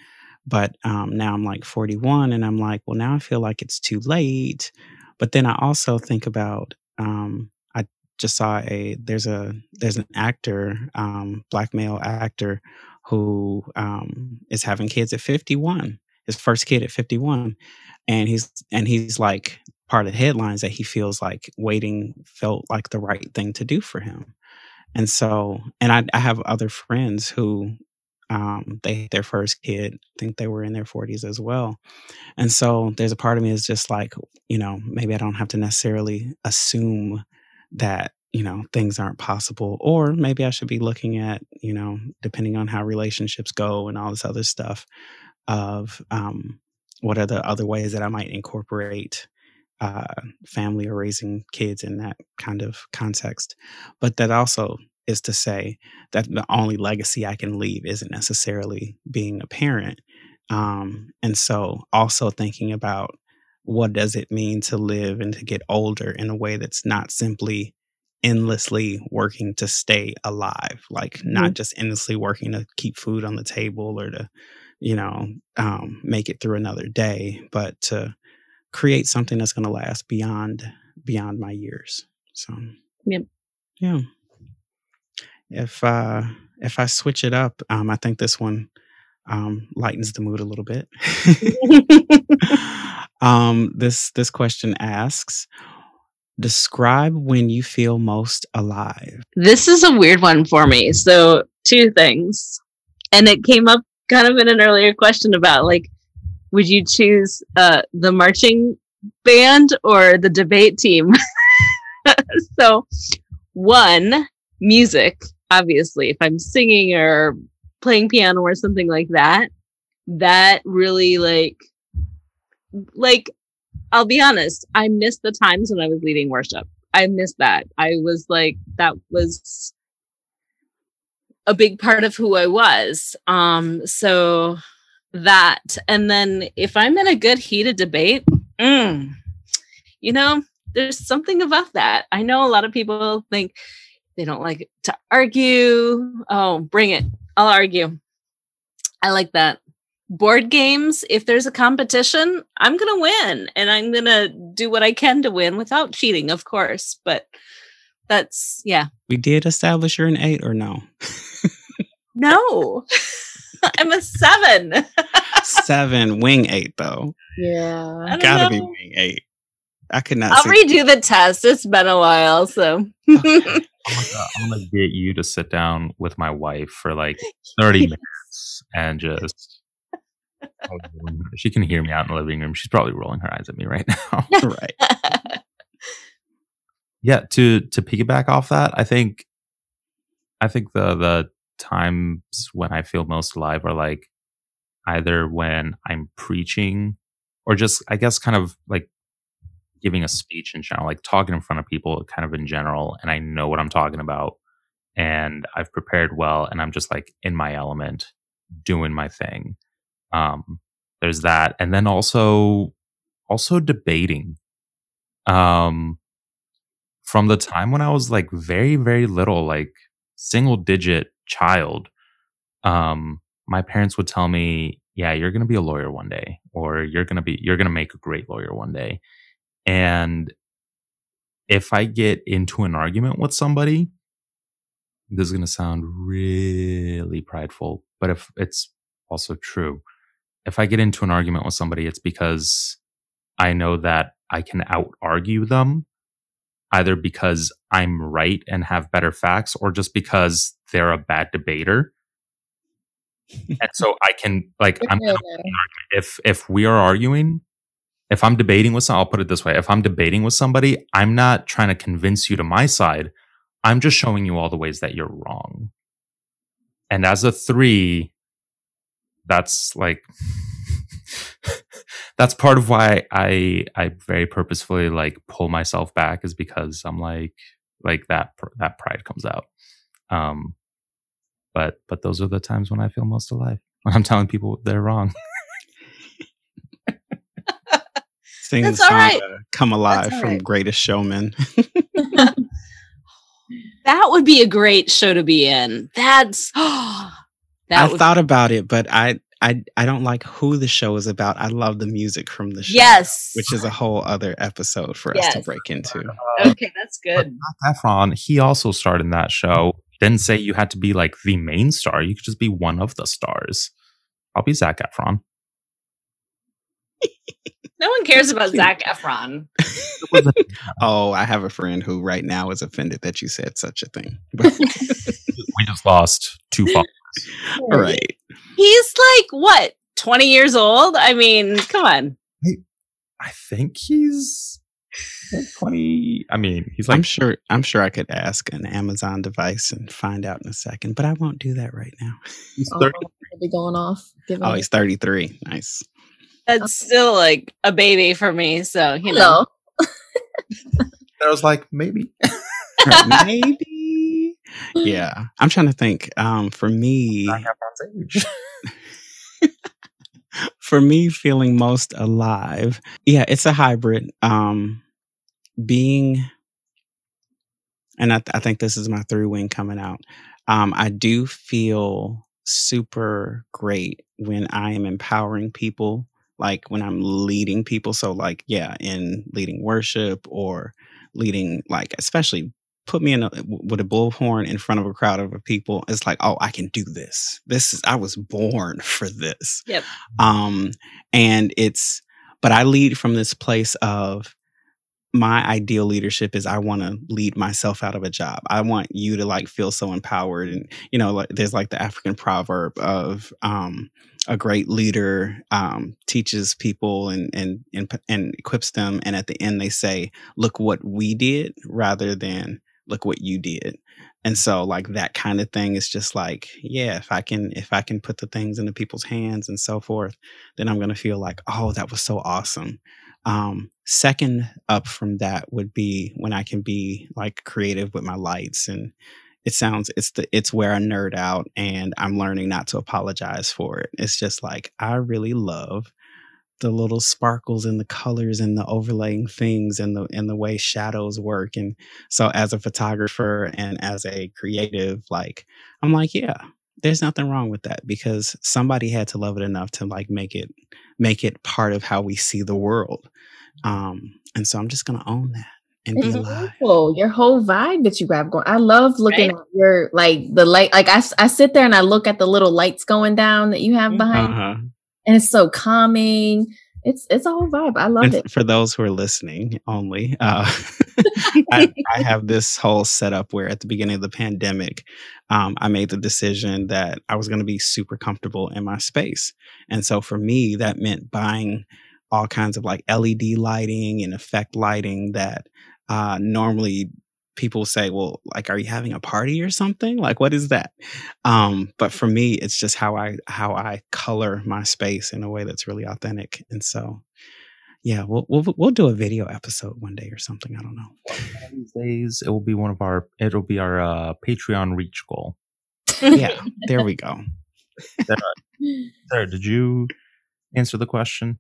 But um, now I'm like 41, and I'm like, well, now I feel like it's too late. But then I also think about um, I just saw a there's a there's an actor, um, black male actor, who um, is having kids at 51, his first kid at 51, and he's and he's like part of the headlines that he feels like waiting felt like the right thing to do for him. And so, and I, I have other friends who um, they their first kid, I think they were in their 40s as well. And so there's a part of me is just like, you know, maybe I don't have to necessarily assume that, you know, things aren't possible. Or maybe I should be looking at, you know, depending on how relationships go and all this other stuff of um, what are the other ways that I might incorporate uh, family or raising kids in that kind of context. But that also is to say that the only legacy I can leave isn't necessarily being a parent. Um, and so also thinking about what does it mean to live and to get older in a way that's not simply endlessly working to stay alive like not mm-hmm. just endlessly working to keep food on the table or to you know um, make it through another day but to create something that's going to last beyond beyond my years. So, yep. yeah. If uh if I switch it up, um, I think this one um, lightens the mood a little bit. <laughs> <laughs> um, this this question asks, describe when you feel most alive. This is a weird one for me. So two things, and it came up kind of in an earlier question about like would you choose uh, the marching band or the debate team? <laughs> so, one, music, obviously, if I'm singing or playing piano or something like that, that really like, like, I'll be honest, I missed the times when I was leading worship. I missed that. I was like, that was a big part of who I was. Um, so that. And then if I'm in a good heated debate, mm, you know, there's something about that. I know a lot of people think they don't like to argue. Oh, bring it. I'll argue. I like that. Board games, if there's a competition, I'm going to win and I'm going to do what I can to win without cheating, of course. But That's yeah. We did establish you're an eight or no? No. <laughs> I'm a seven. Seven, wing eight though. Yeah. I Gotta be wing eight. I could not. I'll see- redo the test. It's been a while, so I'm gonna, I'm gonna get you to sit down with my wife for like <laughs> 30 minutes and just. Oh, <laughs> she can hear me out in the living room. She's probably rolling her eyes at me right <laughs> now. right. yeah to to piggyback off that i think i think the the times when i feel most alive are like either when i'm preaching or just i guess kind of like giving a speech in general like talking in front of people kind of in general and i know what i'm talking about and i've prepared well and i'm just like in my element doing my thing um there's that and then also also debating um from the time when I was like very, very little, like single digit child, um, my parents would tell me, yeah, you're going to be a lawyer one day, or you're going to be, you're going to make a great lawyer one day. And if I get into an argument with somebody, this is going to sound really prideful, but if it's also true, if I get into an argument with somebody, it's because I know that I can out argue them either because I'm right and have better facts or just because they're a bad debater. and so I can like <laughs> I'm if if we are arguing, if I'm debating with someone, I'll put it this way. If I'm debating with somebody, I'm not trying to convince you to my side. I'm just showing you all the ways that you're wrong. And as a three, that's like <laughs> that's part of why I I very purposefully like pull myself back is because I'm like like that that pride comes out. Um but but those are the times when I feel most alive. When <laughs> I'm telling people they're wrong. <laughs> Sing That's all song right. uh, "Come Alive" all from right. Greatest Showman. <laughs> that would be a great show to be in. That's <gasps> that I would thought about it, but I I I don't like who the show is about. I love the music from the show. yes. which is a whole other episode for us to break into. okay, that's good. Zac Efron, he also starred in that show. Didn't say you had to be like the main star. You could just be one of the stars. I'll be Zac Efron. No one cares about <laughs> Zac Efron. Oh, I have a friend who right now is offended that you said such a thing. <laughs> we just lost two followers. right. He's like what, 20 years old? I mean, come on. I think he's 20. I mean, he's like I'm sure I'm sure I could ask an Amazon device and find out in a second, but I won't do that right now. he's Oh, 30. he'll be going off. Oh, he's 33. Nice. That's still like a baby for me. So, you know. Hello. <laughs> I was like, maybe. <laughs> Maybe. Yeah. I'm trying to think. Um, for me, Zac Efron's age. <laughs> for me feeling most alive yeah it's a hybrid um being and i, I think this is my three wing coming out um i do feel super great when i am empowering people like when i'm leading people so like yeah in leading worship or leading like especially put me in a, with a bullhorn in front of a crowd of people it's like oh i can do this. This is i was born <laughs> for this. Yep. um and it's but i lead from this place of my ideal leadership is i want to lead myself out of a job. I want you to like feel so empowered and you know like there's like the african proverb of um a great leader um teaches people and and and, and equips them and at the end they say look what we did rather than look what you did. And so like that kind of thing is just like yeah if i can if i can put the things into people's hands and so forth then i'm going to feel like oh that was so awesome. Um second up from that would be when i can be like creative with my lights and it sounds it's the it's where i nerd out and i'm learning not to apologize for it. It's just like i really love the little sparkles and the colors and the overlaying things and the and the way shadows work. And so as a photographer and as a creative like i'm like yeah there's nothing wrong with that because somebody had to love it enough to like make it make it part of how we see the world. Um and so i'm just gonna own that and be It's alive. beautiful. Your whole vibe that you have going. I love looking Right? at your like the light. Like I, I sit there and I look at the little lights going down that you have Mhm. behind, Uh-huh. and it's so calming. It's it's a whole vibe. I love And it. for those who are listening only, uh, <laughs> I, <laughs> I have this whole setup where at the beginning of the pandemic, um, I made the decision that I was going to be super comfortable in my space. And so for me, that meant buying all kinds of like LED lighting and effect lighting that uh, normally people say, well, like, are you having a party or something? Like, what is that? Um, but for me, it's just how I how I color my space in a way that's really authentic. And so, yeah, we'll we'll we'll do a video episode one day or something. I don't know. One of these days, it will be one of our. It'll be our uh, Patreon reach goal. Yeah, there <laughs> we go. Sarah, did you answer the question?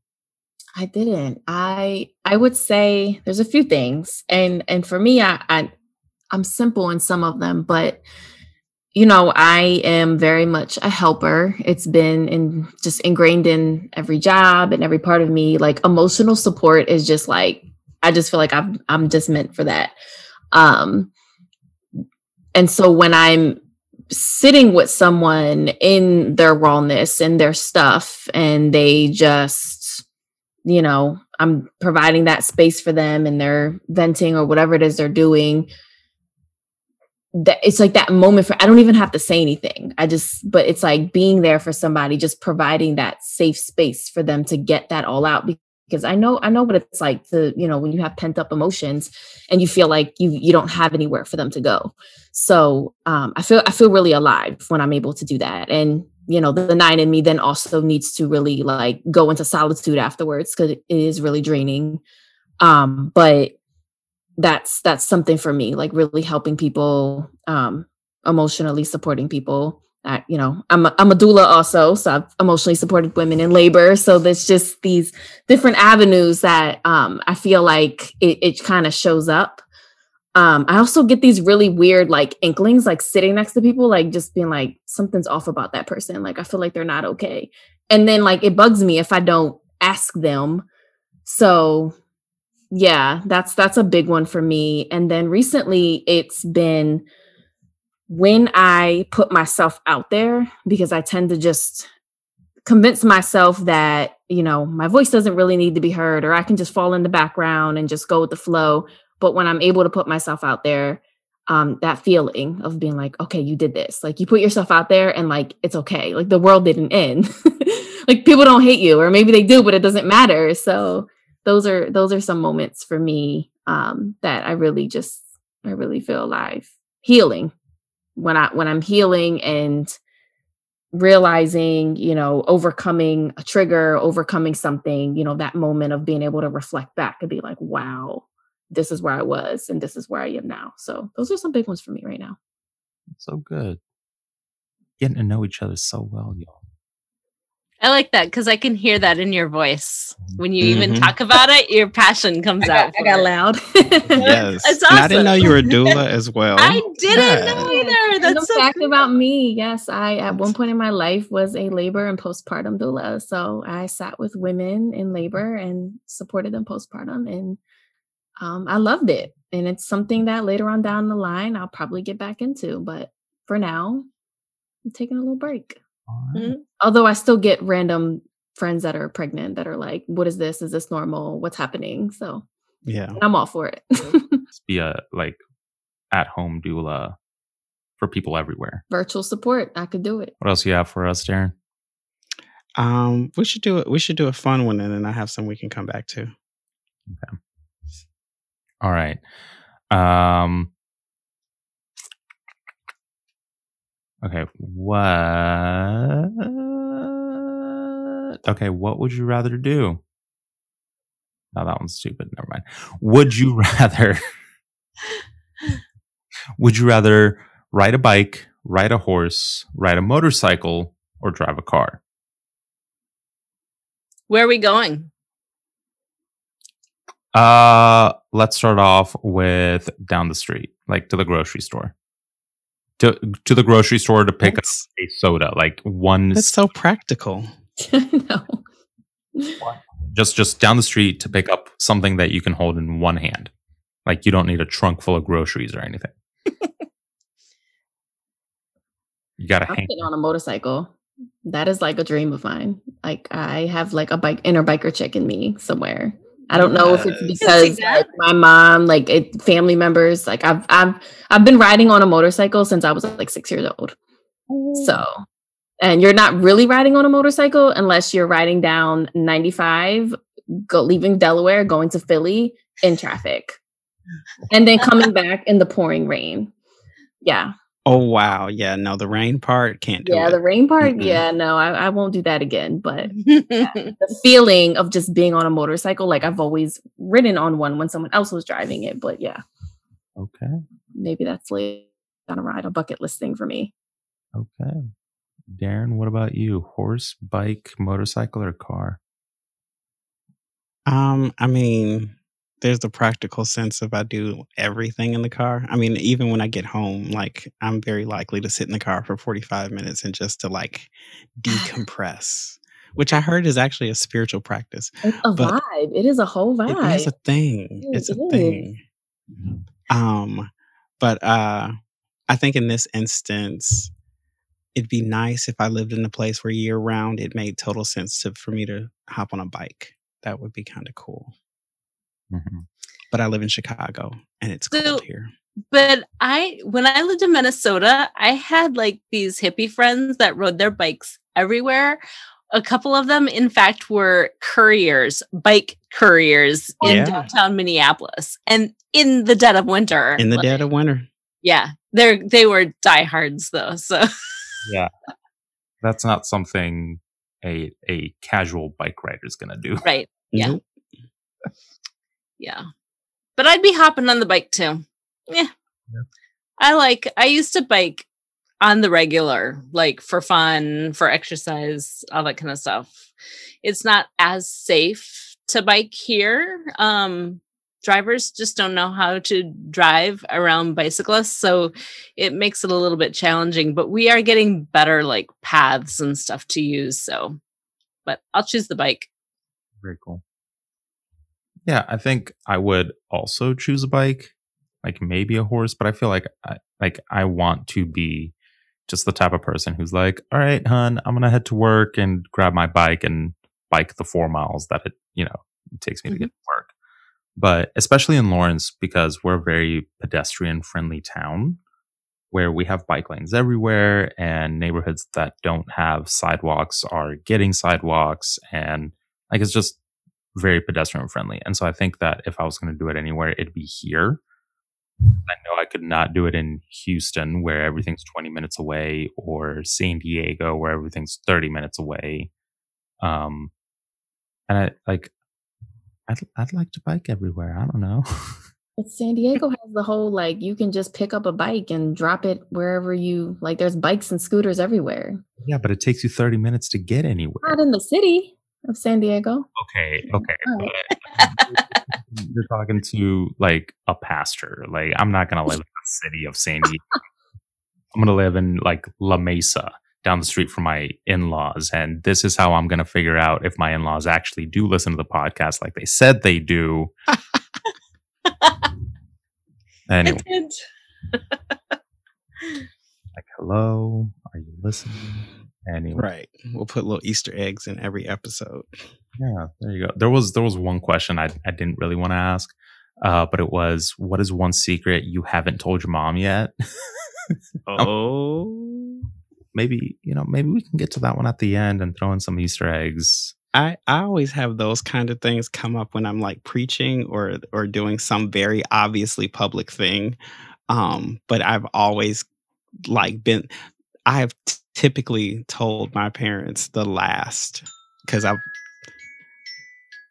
I didn't. I I would say there's a few things, and and for me, I, I I'm simple in some of them, but you know, I am very much a helper. It's been in just ingrained in every job and every part of me. Like emotional support is just like I just feel like I'm I'm just meant for that. Um, and so when I'm sitting with someone in their rawness and their stuff, and they just you know, I'm providing that space for them and they're venting or whatever it is they're doing. That it's like that moment for I don't even have to say anything. I just but it's like being there for somebody, just providing that safe space for them to get that all out because I know I know what it's like to, you know, when you have pent up emotions and you feel like you you don't have anywhere for them to go. So um I feel I feel really alive when I'm able to do that. And you know the, nine in me then also needs to really like go into solitude afterwards because it is really draining. Um but that's that's something for me like really helping people um emotionally supporting people. I, you know I'm a, I'm a doula also so I've emotionally supported women in labor. So there's just these different avenues that um I feel like it, it kind of shows up um i also get these really weird like inklings like sitting next to people like just being like something's off about that person. Like i feel like they're not okay. And then like it bugs me if i don't ask them. So yeah that's that's a big one for me. And then recently it's been when i put myself out there because i tend to just convince myself that you know my voice doesn't really need to be heard or i can just fall in the background and just go with the flow but when i'm able to put myself out there um that feeling of being like okay you did this. Like you put yourself out there and like it's okay. Like the world didn't end. <laughs> Like people don't hate you or maybe they do but it doesn't matter. So those are those are some moments for me um that i really just i really feel alive. Healing. When i when i'm healing and realizing you know overcoming a trigger overcoming something you know that moment of being able to reflect back and be like wow this is where I was and this is where I am now. So those are some big ones for me right now. So good. Getting to know each other so well, y'all. I like that because I can hear that in your voice. When you even Mhm. talk about it, your passion comes I got, out. I got it. loud. <laughs> Yes, It's and I didn't know you were a doula as well. I didn't Yeah. know Yes, either. and That's the so fact cool. about me. Yes, I at one point in my life was a labor and postpartum doula. So I sat with women in labor and supported them postpartum, and um, I loved it. And it's something that later on down the line I'll probably get back into. But for now, I'm taking a little break. All right. Mhm. Although I still get random friends that are pregnant that are like, "What is this? Is this normal? What's happening?" So Yeah. I'm all for it. <laughs> Be a like at home doula for people everywhere. Virtual support, I could do it. What else you have for us, Darren? Um, we should do it. We should do a fun one, and then I have some we can come back to. All right. Um Okay, what Okay, what would you rather do? No, that one's stupid. Never mind. Would you <laughs> rather Would you rather ride a bike, ride a horse, ride a motorcycle, or drive a car? Where are we going? Uh, let's start off with down the street, like to the grocery store. To to the grocery store to pick That's, up a soda, like one that's so practical. <laughs> no. just just down the street to pick up something that you can hold in one hand. Like you don't need a trunk full of groceries or anything. <laughs> you gotta I'm hang. on a motorcycle. That is like a dream of mine. Like I have like a bike inner biker chick in me somewhere. I don't know if it's Yes. because like, my mom, like it, family members, like I've I've I've been riding on a motorcycle since I was like six years old. So, oh. and you're not really riding on a motorcycle unless you're riding down 95, go leaving Delaware, going to Philly in traffic, and then coming back in the pouring rain. Yeah, Oh wow, yeah. No, the rain part can't do yeah, it. the rain part. Mm-mm. Yeah, no, I, I won't do that again. But <laughs> the feeling of just being on a motorcycle, like I've always ridden on one when someone else was driving it. But yeah, Okay. maybe that's like on a ride, a bucket list thing for me. Okay. Darren, what about you? Horse, bike, motorcycle, or car? Um, I mean, there's the practical sense of I do everything in the car. I mean, even when I get home, like I'm very likely to sit in the car for 45 minutes and just to like <laughs> decompress, which I heard is actually a spiritual practice. It's a But vibe. It is a whole vibe. It is a thing. It It's a is. thing. Um, but uh I think in this instance, it'd be nice if I lived in a place where year round it made total sense to for me to hop on a bike. That would be kind of cool. Mhm. But I live in Chicago and it's So- cold here. but I, when I lived in Minnesota, I had like these hippie friends that rode their bikes everywhere. A couple of them, in fact, were couriers, bike couriers in Yeah. downtown Minneapolis, and in the dead of winter. In the like, dead of winter. yeah, they're they were diehards though. So Yeah. That's not something a a casual bike rider is gonna do. right, Yeah. Yeah. But I'd be hopping on the bike too. Yeah. Yeah. I like I used to bike on the regular, like for fun, for exercise, all that kind of stuff. It's not as safe to bike here. Um drivers just don't know how to drive around bicyclists, so it makes it a little bit challenging, but we are getting better like paths and stuff to use, so but I'll choose the bike. Very cool. Yeah, I think I would also choose a bike, like maybe a horse, but I feel like I like I want to be just the type of person who's like, "All right, hun, I'm gonna head to work and grab my bike and bike the four miles that it you know it takes me to get mm-hmm. to work." But especially in Lawrence, because we're a very pedestrian friendly town, where we have bike lanes everywhere, and neighborhoods that don't have sidewalks are getting sidewalks, and like it's just very pedestrian friendly. And so I think that if I was going to do it anywhere, it'd be here. I know I could not do it in Houston where everything's 20 minutes away or San Diego where everything's 30 minutes away. Um and I like I'd I'd like to bike everywhere. I don't know. <laughs> But San Diego has the whole like you can just pick up a bike and drop it wherever you like. There's bikes and scooters everywhere. yeah, but it takes you 30 minutes to get anywhere. Not in the city of San Diego. Okay, okay. Right. Um, <laughs> you're talking to like a pastor. Like I'm not gonna live in the city of San Diego. I'm gonna live in like La Mesa down the street from my in-laws. And this is how I'm gonna figure out if my in-laws actually do listen to the podcast like they said they do. <laughs> anyway, <laughs> like hello, are you listening? Anyway. Right. We'll put little Easter eggs in every episode. Yeah, there you go. There was there was one question I I didn't really want to ask, uh, but it was, what is one secret you haven't told your mom yet? <laughs> Oh. maybe you know maybe we can get to that one at the end and throw in some Easter eggs. I, I always have those kind of things come up when I'm like preaching or or doing some very obviously public thing. Um, but I've always like been I've t- typically told my parents the last because I've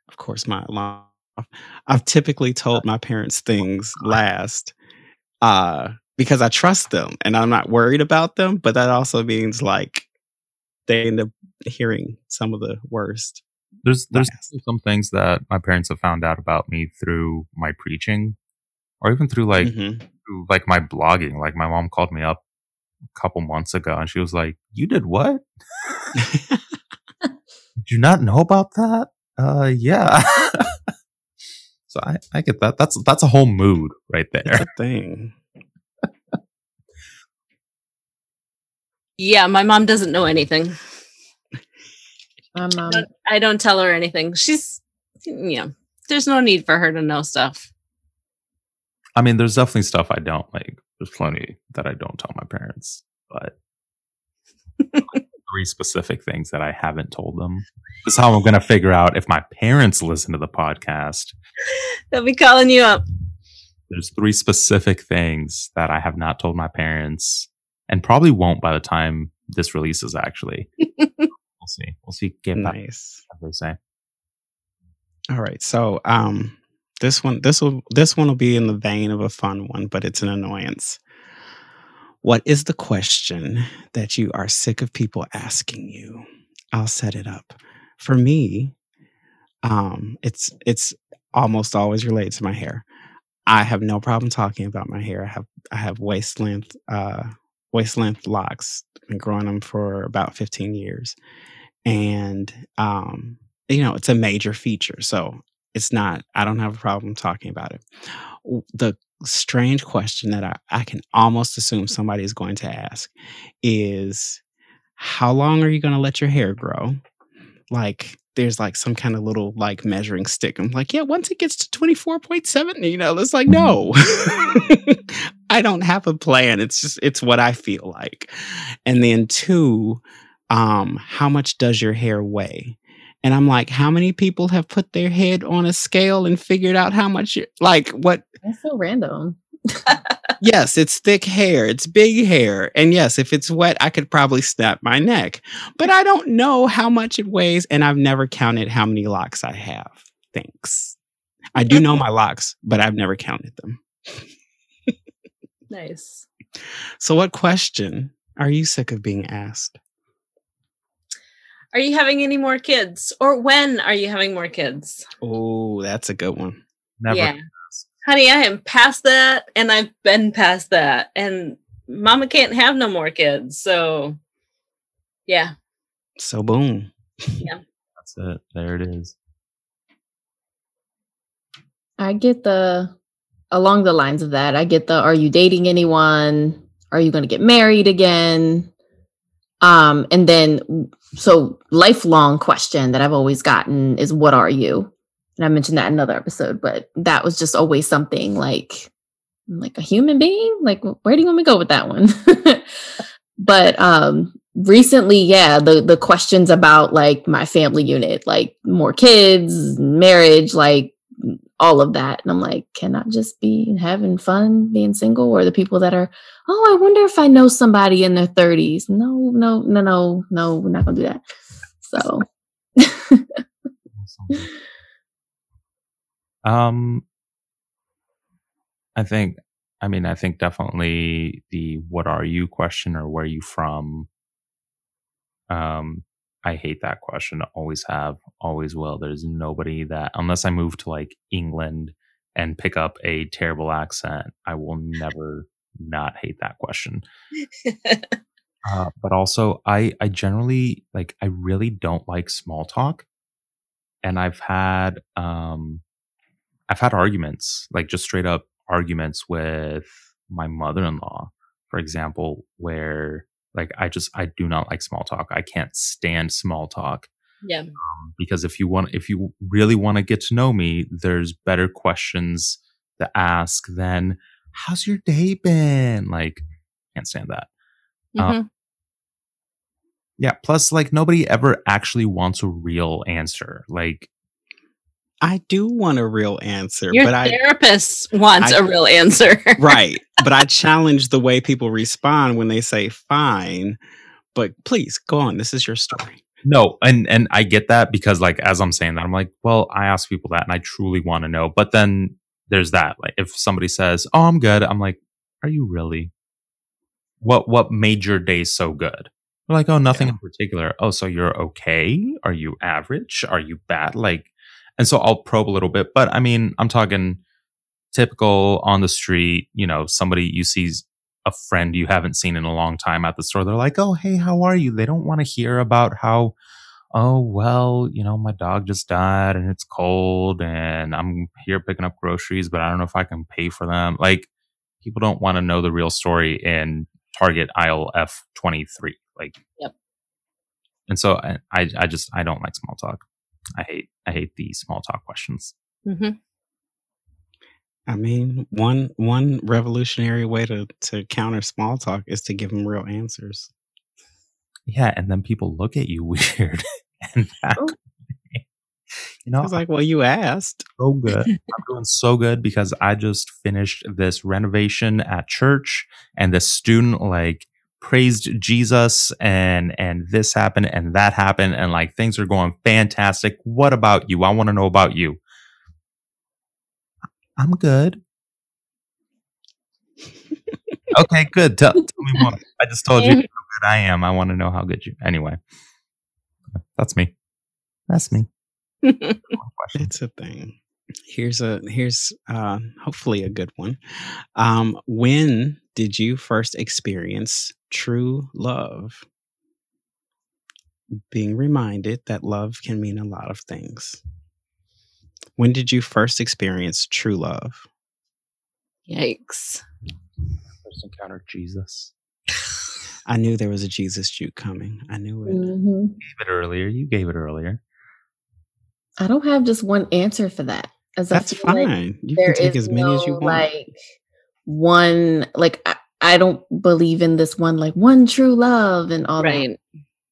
of course my alarm I've typically told my parents things last uh because I trust them and I'm not worried about them, but that also means like they end up hearing some of the worst. There's there's Last. some things that my parents have found out about me through my preaching, or even through like Mhm. through, like my blogging. Like my mom called me up a couple months ago and she was like, "You did what? <laughs> <laughs> did you not know about that?" Uh, yeah. <laughs> So I, I get that. That's that's a whole mood right It's there. a thing. Yeah, my mom doesn't know anything. My mom. don't- I don't tell her anything. She's yeah. There's no need for her to know stuff. I mean, there's definitely stuff I don't like. There's plenty that I don't tell my parents, but <laughs> three specific things that I haven't told them. This is how I'm going to figure out if my parents listen to the podcast. They'll be calling you up. There's three specific things that I have not told my parents and probably won't by the time this releases, actually. <laughs> we'll see. We'll see. Get back Nice. what they say. All right. So um this one this will this one will be in the vein of a fun one, but it's an annoyance. What is the question that you are sick of people asking you? I'll set it up. For me, um it's it's almost always related to my hair. I have no problem talking about my hair. I have I have waist length uh waist length locks. Been growing them for about 15 years. And um you know, it's a major feature. So it's not, I don't have a problem talking about it. The strange question that I, I can almost assume somebody is going to ask is how long are you going to let your hair grow? Like, there's like some kind of little like measuring stick. I'm like, yeah, once it gets to 24.7, you know, it's like, no, <laughs> I don't have a plan. It's just, it's what I feel like. And then two, um, how much does your hair weigh? And I'm like, how many people have put their head on a scale and figured out how much, it- like, what? That's so random. <laughs> Yes, it's thick hair, it's big hair. And yes, if it's wet, I could probably snap my neck. But I don't know how much it weighs, and I've never counted how many locks I have. Thanks. I do know my locks, but I've never counted them. Nice. So, what question are you sick of being asked? Are you having any more kids? Or when are you having more kids? Oh, that's a good one. Never. Yeah. Honey, I am past that and I've been past that. And mama can't have no more kids. So yeah. So, boom. Yeah. <laughs> that's it. There it is. I get the along the lines of that. I get the are you dating anyone? Are you going to get married again? Um and then so lifelong question that I've always gotten is what are you? And I mentioned that in another episode, but that was just always something like like a human being? Like where do you want me to go with that one? <laughs> but um recently yeah the the questions about like my family unit like more kids marriage like all of that. And I'm like, can I just be having fun being single? Or the people that are, oh, I wonder if I know somebody in their 30s. No, no, no, no, no, we're not gonna do that. So. <laughs> Um, I think, I mean, I think definitely the "What are you?" question or "Where are you from?" Um, I hate that question. Always have, always will. There's nobody that, unless I move to like England and pick up a terrible accent, I will never not hate that question. <laughs> Uh, but also, I I generally like I really don't like small talk, and I've had um, I've had arguments like just straight up arguments with my mother in law, for example, where like I just I do not like small talk. I can't stand small talk yeah. um, because if you want if you really want to get to know me, there's better questions to ask than how's your day been? Like, can't stand that. Um, Mhm. Yeah. Plus, like nobody ever actually wants a real answer. Like, I do want a real answer, Your but I therapist wants I- a real answer. <laughs> right. But I challenge the way people respond when they say fine. But please go on. This is your story. no, and and I get that because like as I'm saying that, I'm like, well, I ask people that, and I truly want to know. But then there's that. Like, if somebody says, "Oh, I'm good," I'm like, "Are you really? What what made your day so good?" They're like, "Oh, nothing Yeah. in particular." Oh, so you're okay? Are you average? Are you bad? Like, and so I'll probe a little bit. But I mean, I'm talking typical on the street. You know, somebody you see a friend you haven't seen in a long time at the store. They're like, "Oh, hey, how are you?" They don't want to hear about how, oh, well, you know, my dog just died and it's cold and I'm here picking up groceries, but I don't know if I can pay for them. Like, people don't want to know the real story in Target aisle F23. Like, Yep. And so I, I, I just, I don't like small talk. I hate, I hate the small talk questions. hmm I mean, one one revolutionary way to to counter small talk is to give them real answers. Yeah. And then people look at you <laughs> weird. and that, Oh. <laughs> you know, It's like, well, you asked. so good. I'm doing so good because I just finished this renovation at church and the student like praised Jesus and and this happened and that happened and like things are going fantastic. What about you? I want to know about you. I'm good. okay, good. Tell, tell me more. <laughs> I just told you how good I am. I want to know how good you. Anyway, that's me. That's me. Question. It's a thing. Here's a here's uh hopefully a good one. Um when did you first experience true love? Being reminded that love can mean a lot of things. When did you first experience true love? Yikes. First encountered Jesus. I knew there was a Jesus juke coming. I knew it. Mhm. gave it earlier. You gave it earlier. I don't have just one answer for that. As That's feel like fine. you can take as many as you want. Like one, like I, I don't believe in this one, like one true love and all that. Right.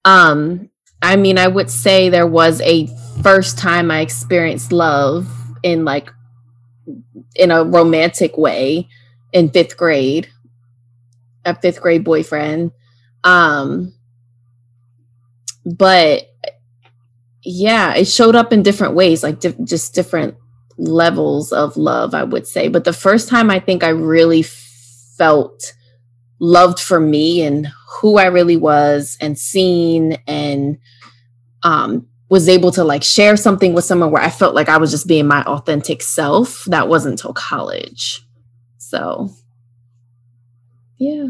Um, I mean, I would say there was a first time I experienced love in like in a romantic way in fifth grade. A fifth grade boyfriend. Um, but yeah, it showed up in different ways, like di- just different levels of love, I would say. But the first time I think I really felt loved for me and who I really was and seen and um was able to like share something with someone where I felt like I was just being my authentic self. That wasn't until college. So yeah.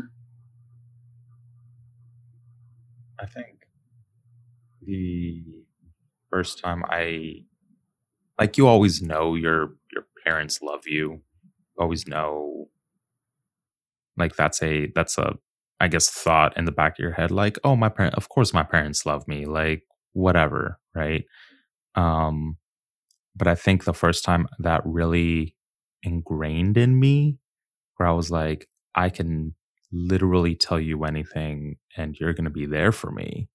I think the first time I like you always know your your parents love you. You always know like that's a that's a I guess thought in the back of your head like oh my parent of course my parents love me like whatever right um but I think the first time that really ingrained in me where I was like I can literally tell you anything and you're going to be there for me.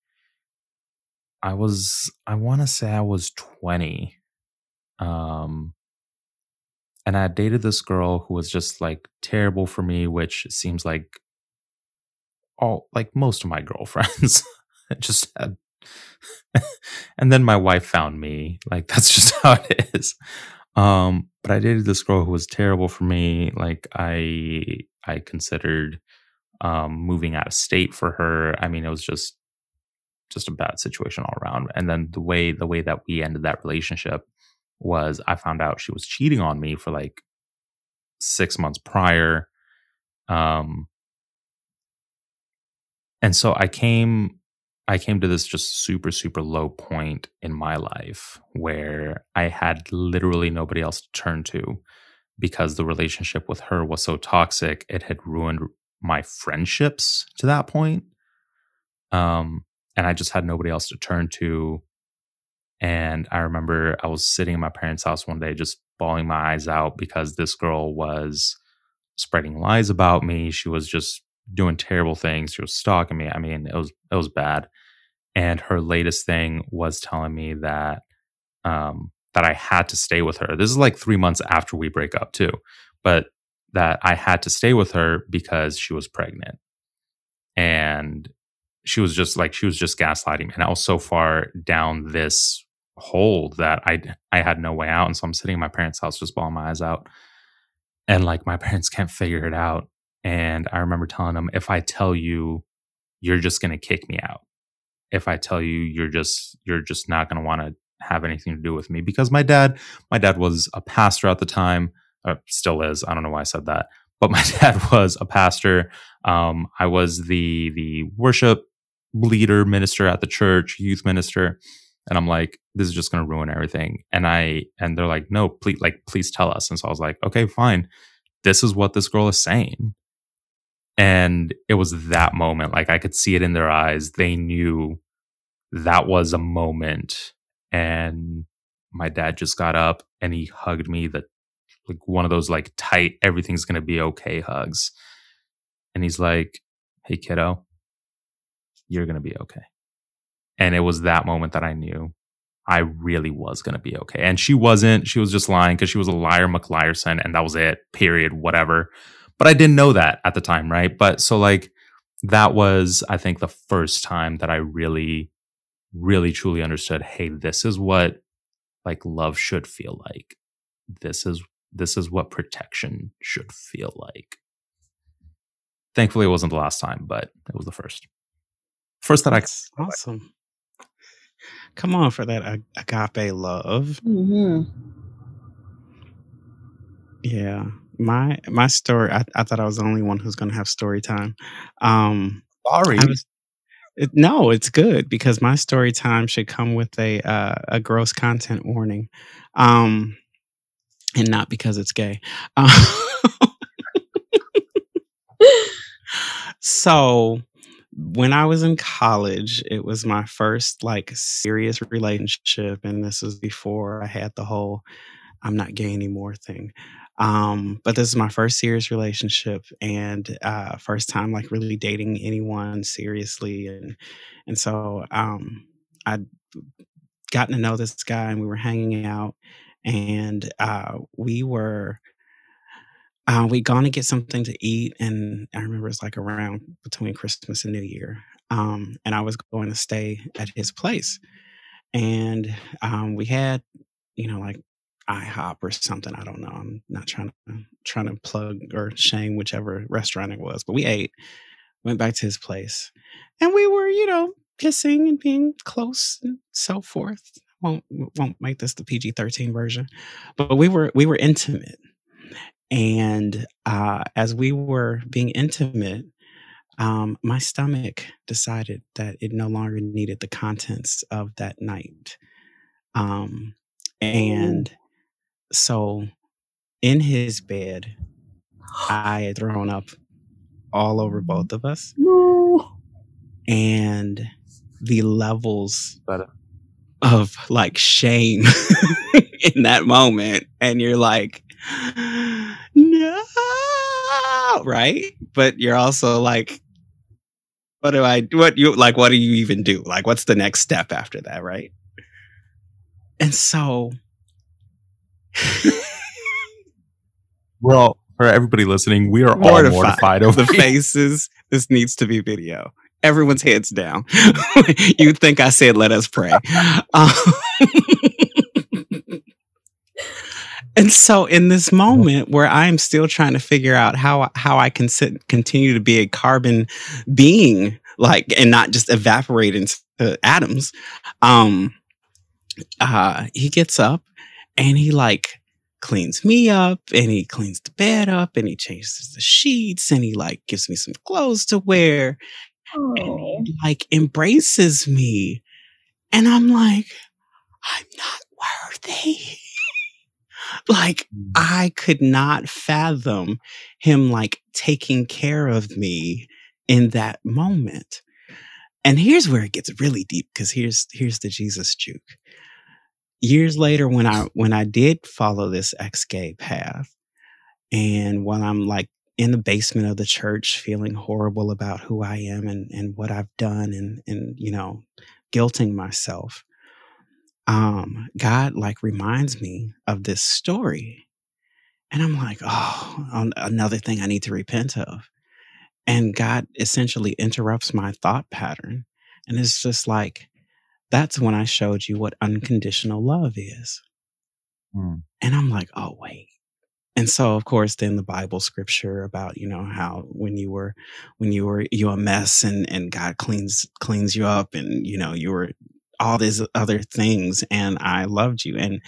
I was I want to say I was 20. Um and I dated this girl who was just like terrible for me, which seems like all like most of my girlfriends <laughs> just had <laughs> and then my wife found me. Like <laughs> that's just how it is. Um but I dated this girl who was terrible for me. Like I I considered um, moving out of state for her. I mean, it was just just a bad situation all around. And then the way the way that we ended that relationship was I found out she was cheating on me for like six months prior. Um, and so I came I came to this just super super low point in my life where I had literally nobody else to turn to because the relationship with her was so toxic it had ruined my friendships to that point um and i just had nobody else to turn to and i remember i was sitting in my parents house one day just bawling my eyes out because this girl was spreading lies about me. She was just doing terrible things. She was stalking me. I mean it was it was bad. And her latest thing was telling me that um that i had to stay with her. This is like 3 months after we break up too but that I had to stay with her because she was pregnant. And she was just like she was just gaslighting me. And I was so far down this hole that I I had no way out. And so I'm sitting in my parents' house just bawling my eyes out. And like my <laughs> parents can't figure it out. And I remember telling them, if I tell you, you're just gonna kick me out. If I tell you you're just you're just not gonna want to have anything to do with me. Because my dad, my dad was a pastor at the time uh, still is. I don't know why I said that, but <laughs> my dad was a pastor. Um, I was the the worship leader, minister at the church, youth minister, And I'm like, this is just going to ruin everything. And I, and they're like, no, please, like, please tell us. And so I was like, okay, fine. This is what this girl is saying. And it was that moment. Like I could see it in their eyes. They knew that was a moment. And my dad just got up and he hugged me that like one of those like tight, everything's to be okay hugs. And he's like, hey, kiddo, you're to be okay. And it was that moment that I knew I really was going to be okay. And she wasn't. She was just lying because she was a liar, McLiarson, and that was it, period, whatever. But I didn't know that at the time, right? But so, like, that was, I think, the first time that I really, really truly understood hey, this is what like love should feel like. This is this is what protection should feel like. Thankfully, it wasn't the last time, but it was the first. First that I awesome. Come on for that agape love. Mm-hmm. Yeah, my my story. I, I thought I was the only one who's going to have story time. Um, Sorry. was, it, no, it's good because my story time should come with a uh, a gross content warning, um, and not because it's gay. Um, <laughs> so when I was in college, it was my first like serious relationship, and this was before I had the whole "I'm not gay anymore" thing. Um, but this is my first serious relationship and uh, first time like really dating anyone seriously, and and so um, I'd gotten to know this guy, and we were hanging out, and uh, we were uh, we gone to get something to eat, and I remember it's like around between Christmas and New Year. Um, and I was going to stay at his place, and um, we had, you know, like IHOP or something. I don't know. I'm not trying to trying to plug or shame whichever restaurant it was, but we ate, went back to his place, and we were, you know, kissing and being close and so forth. Won't won't make this the PG thirteen version, but we were we were intimate and uh, as we were being intimate, um, my stomach decided that it no longer needed the contents of that night. Um, and so in his bed, I had thrown up all over both of us. No. And the levels of like shame <laughs> in that moment. And you're like, no, <laughs> right? But you're also like, what do I, what you, like, what do you even do? Like, what's the next step after that, right? And so, we're for everybody listening, we are mortified. all mortified over the faces. This needs to be video. Everyone's heads down. <laughs> You'd think I said, let us pray. <laughs> Um, and so in this <laughs> moment where I'm still trying to figure out how how I can sit, continue to be a carbon being like and not just evaporate into atoms, um uh he gets up and he like cleans me up and he cleans the bed up and he changes the sheets and he like gives me some clothes to wear Oh. and he like embraces me. And I'm like I'm not worthy like Mm. I could not fathom him like taking care of me in that moment. And here's where it gets really deep because here's here's the Jesus juke. Years later, when I when I did follow this ex-gay path, and when I'm like in the basement of the church feeling horrible about who I am and, and what I've done and and you know, guilting myself, um, God like reminds me of this story. And I'm like, oh, an- another thing I need to repent of. And God essentially interrupts my thought pattern. And it's just like, that's when I showed you what unconditional love is. Hmm. And I'm like, oh, wait. And so, of course, then the Bible scripture about, you know, how when you were, when you were, you a mess and, and God cleans, cleans you up and, you know, you were all these other things and I loved you. And,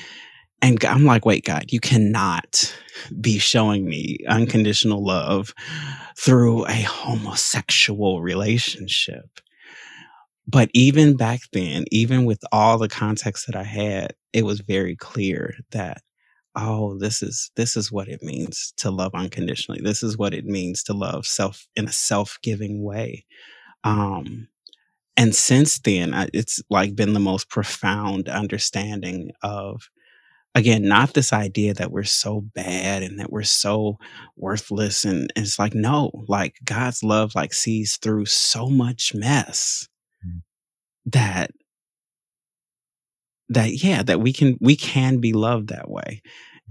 and I'm like, wait, God, you cannot be showing me unconditional love through a homosexual relationship. but even back then, even with all the context that I had, it was very clear that oh this is this is what it means to love unconditionally this is what it means to love self in a self-giving way um and since then I, it's like been the most profound understanding of again not this idea that we're so bad and that we're so worthless and, and it's like no like god's love like sees through so much mess Mm. that that yeah that we can we can be loved that way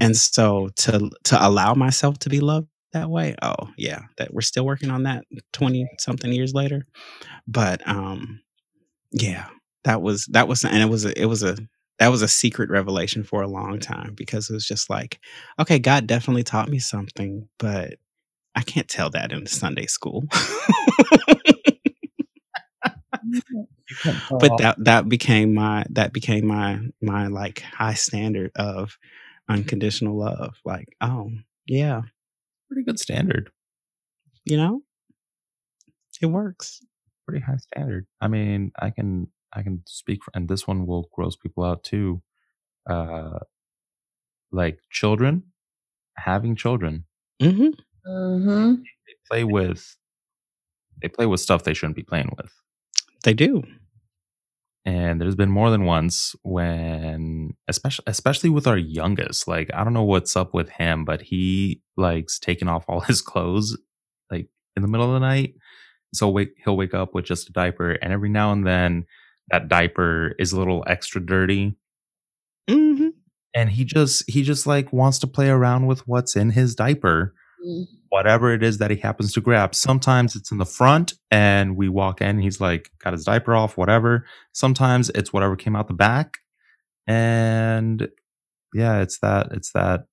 and so to to allow myself to be loved that way? Oh yeah that we're still working on that 20 something years later but um yeah that was that was and it was a, it was a that was a secret revelation for a long time because it was just like okay god definitely taught me something but i can't tell that in sunday school. <laughs> <laughs> But that that became my that became my my like high standard of unconditional love like oh yeah pretty good standard. you know it works Pretty high standard. I mean, I can I can speak for, and this one will gross people out too. Uh, like children, having children, hmm Mm-hmm. they play with they play with stuff they shouldn't be playing with. they do and there's been more than once when especially especially with our youngest like i don't know what's up with him but he likes taking off all <laughs> his clothes like in the middle of the night. So wake, he'll wake up with just a diaper and every now and then that diaper is a little extra dirty. Hmm and he just he just like wants to play around with what's in his diaper whatever it is that he happens to grab. Sometimes it's in the front and we walk in, he's like got his diaper off, whatever. Sometimes it's whatever came out the back. And yeah, it's that it's that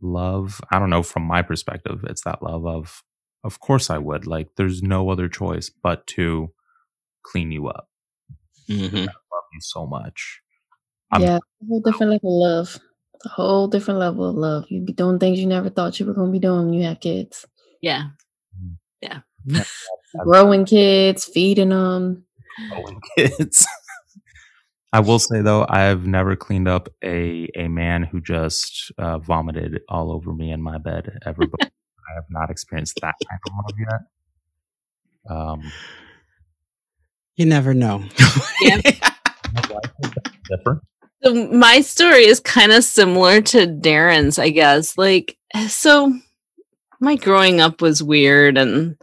love. I don't know from my perspective, it's that love of of course I would. Like there's no other choice but to clean you up. hmm I love you so much. I'm- yeah, a whole different level of love. A whole different level of love. You be doing things you never thought you were going to be doing when you have kids. Yeah. Yeah. <laughs> <laughs> Growing kids, feeding them. Growing kids. <laughs> I will say though, I've never cleaned up a a man who just uh, vomited all over me in my bed ever. I have not experienced that kind of love yet. Um, you never know Yeah. my wife is different. So my story is kind of similar to Darren's, I guess. Like, so my growing up was weird and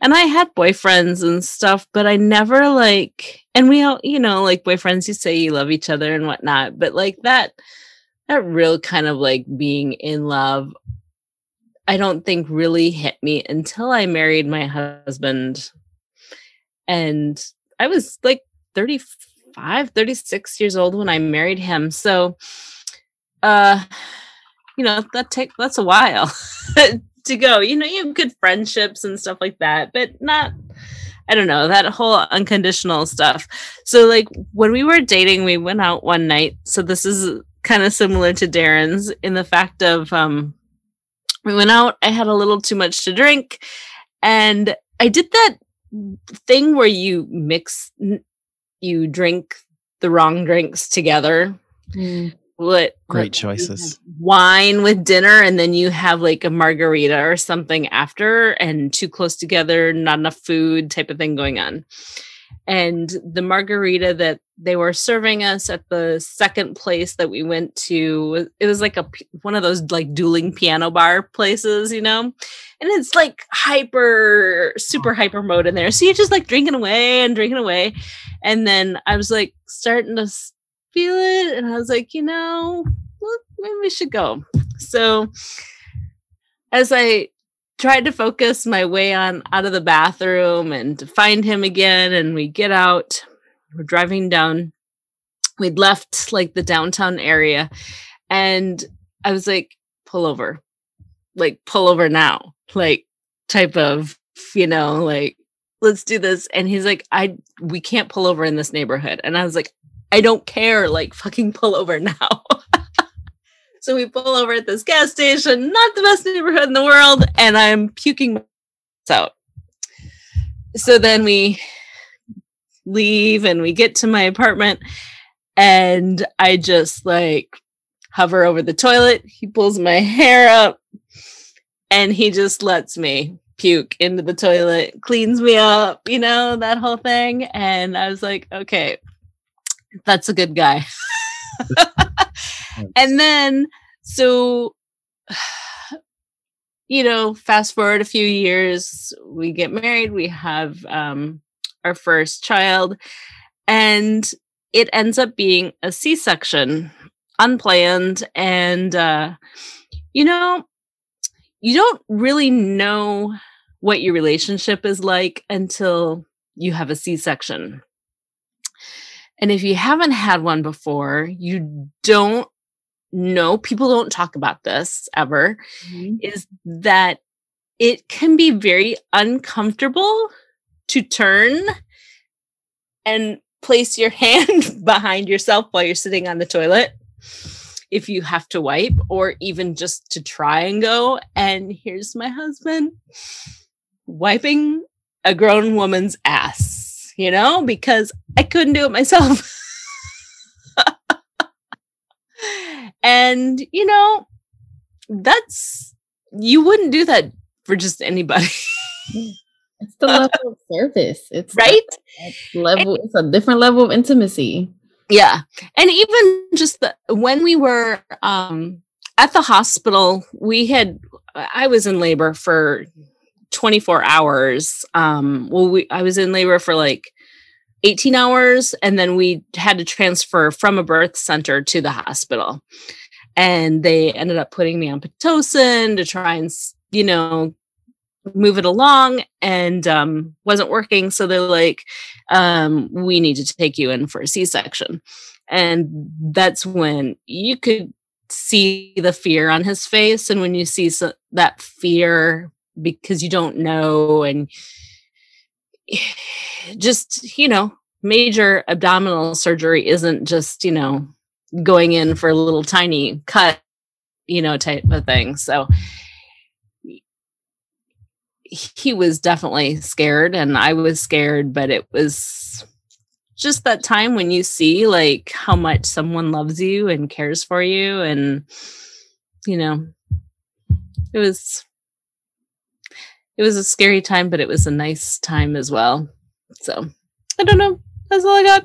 and I had boyfriends and stuff, but I never like and we all, you know, like boyfriends you say you love each other and whatnot, but like that that real kind of like being in love, I don't think really hit me until I married my husband. And I was like 35, 36 years old when I married him. So uh you know, that take that's a while <laughs> to go. You know, you have good friendships and stuff like that, but not I don't know, that whole unconditional stuff. So like when we were dating, we went out one night. So this is kind of similar to Darren's in the fact of um we went out, I had a little too much to drink, and I did that thing where you mix you drink the wrong drinks together. Mm. What Great what- choices. wine with dinner and then you have like a margarita or something after and too close together not enough food type of thing going on. And the margarita that they were serving us at the second place that we went to it was like a p- one of those like dueling piano bar places you know? And it's like hyper super hyper mode in there. So you're just like drinking away and drinking away and then i was like starting to feel it and i was like you know well, maybe we should go. So as I tried to focus my way on out of the bathroom and to find him again, and we get out, we're driving down. We'd left like the downtown area, and I was like, pull over, like pull over now, like type of, you know, like let's do this. And he's like, I we can't pull over in this neighborhood. And I was like, I don't care, like fucking pull over now. <laughs> so we pull over at this gas station, not the best neighborhood in the world, and I'm puking out. So then we leave and we get to my apartment and I just like hover over the toilet. He pulls my hair up and he just lets me puke into the toilet, cleans me up, you know, that whole thing. And I was like, okay, that's a good guy. <laughs> and then, so, you know, fast forward a few years, we get married, we have um, our first child, and it ends up being a C section, unplanned. And, uh, you know, you don't really know what your relationship is like until you have a C section. And if you haven't had one before, you don't know, people don't talk about this ever, mm-hmm. is that it can be very uncomfortable to turn and place your <laughs> hand behind yourself while you're sitting on the toilet if you have to wipe or even just to try and go and here's my husband wiping a grown woman's ass you know because i couldn't do it myself <laughs> and you know that's you wouldn't do that for just anybody <laughs> It's the level of service. It's right level. It's a different level of intimacy. Yeah, and even just the when we were um, at the hospital, we had I was in labor for 24 hours. Um, well, we I was in labor for like 18 hours, and then we had to transfer from a birth center to the hospital. And they ended up putting me on pitocin to try and, you know, move it along and um, wasn't working. So they're like, um, we need to take you in for a C section. And that's when you could see the fear on his face. And when you see so, that fear because you don't know and <sighs> just, you know, major abdominal surgery isn't just, you know, going in for a little tiny cut, you know, type of thing. So he was definitely scared and I was scared, but it was just that time when you see like how much someone loves you and cares for you and you know it was it was a scary time but it was a nice time as well. So i don't know. That's all i got.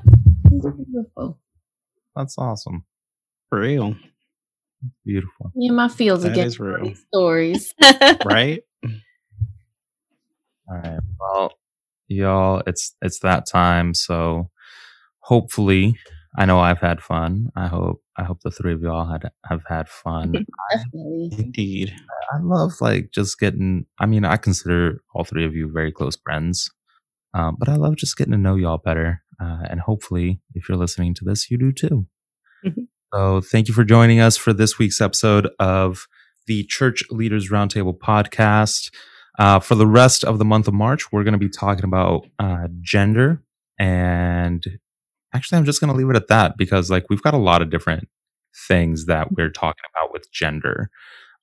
That's awesome. For real. Beautiful. Yeah my feels that again stories. <laughs> <laughs> Right all right. Well, y'all, it's it's that time. So hopefully, I know I've had fun. I hope I hope the three of y'all had have had fun. <laughs> Definitely. Indeed. I love like just getting. I mean, I consider all three of you very close friends, um, but I love just getting to know y'all better. Uh, and hopefully, if you're listening to this, you do too. Mm-hmm. So, thank you for joining us for this week's episode of the Church Leaders Roundtable podcast. Uh, for the rest of the month of March, we're going to be talking about uh, gender. And actually, I'm just going to leave it at that because, like, we've got a lot of different things that we're talking about with gender.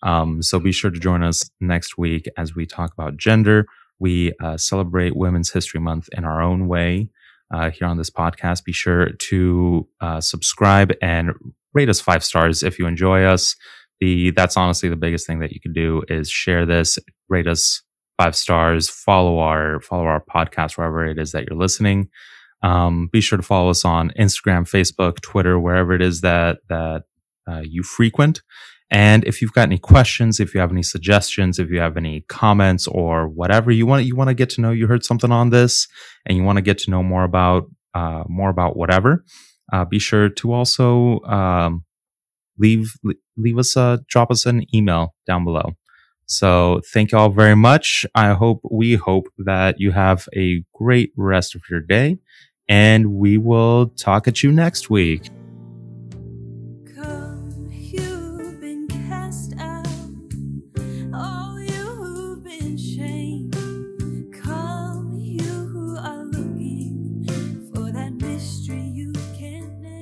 Um, so be sure to join us next week as we talk about gender. We uh, celebrate Women's History Month in our own way uh, here on this podcast. Be sure to uh, subscribe and rate us five stars if you enjoy us. The that's honestly the biggest thing that you can do is share this, rate us five stars, follow our follow our podcast wherever it is that you're listening. Um, be sure to follow us on Instagram, Facebook, Twitter, wherever it is that that uh, you frequent. And if you've got any questions, if you have any suggestions, if you have any comments or whatever you want, you want to get to know, you heard something on this, and you want to get to know more about uh, more about whatever. Uh, be sure to also um, leave leave us a drop us an email down below. So thank you all very much. I hope, we hope that you have a great rest of your day and we will talk at you next week.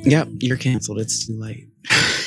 Yep, you're canceled. It's too late. <laughs>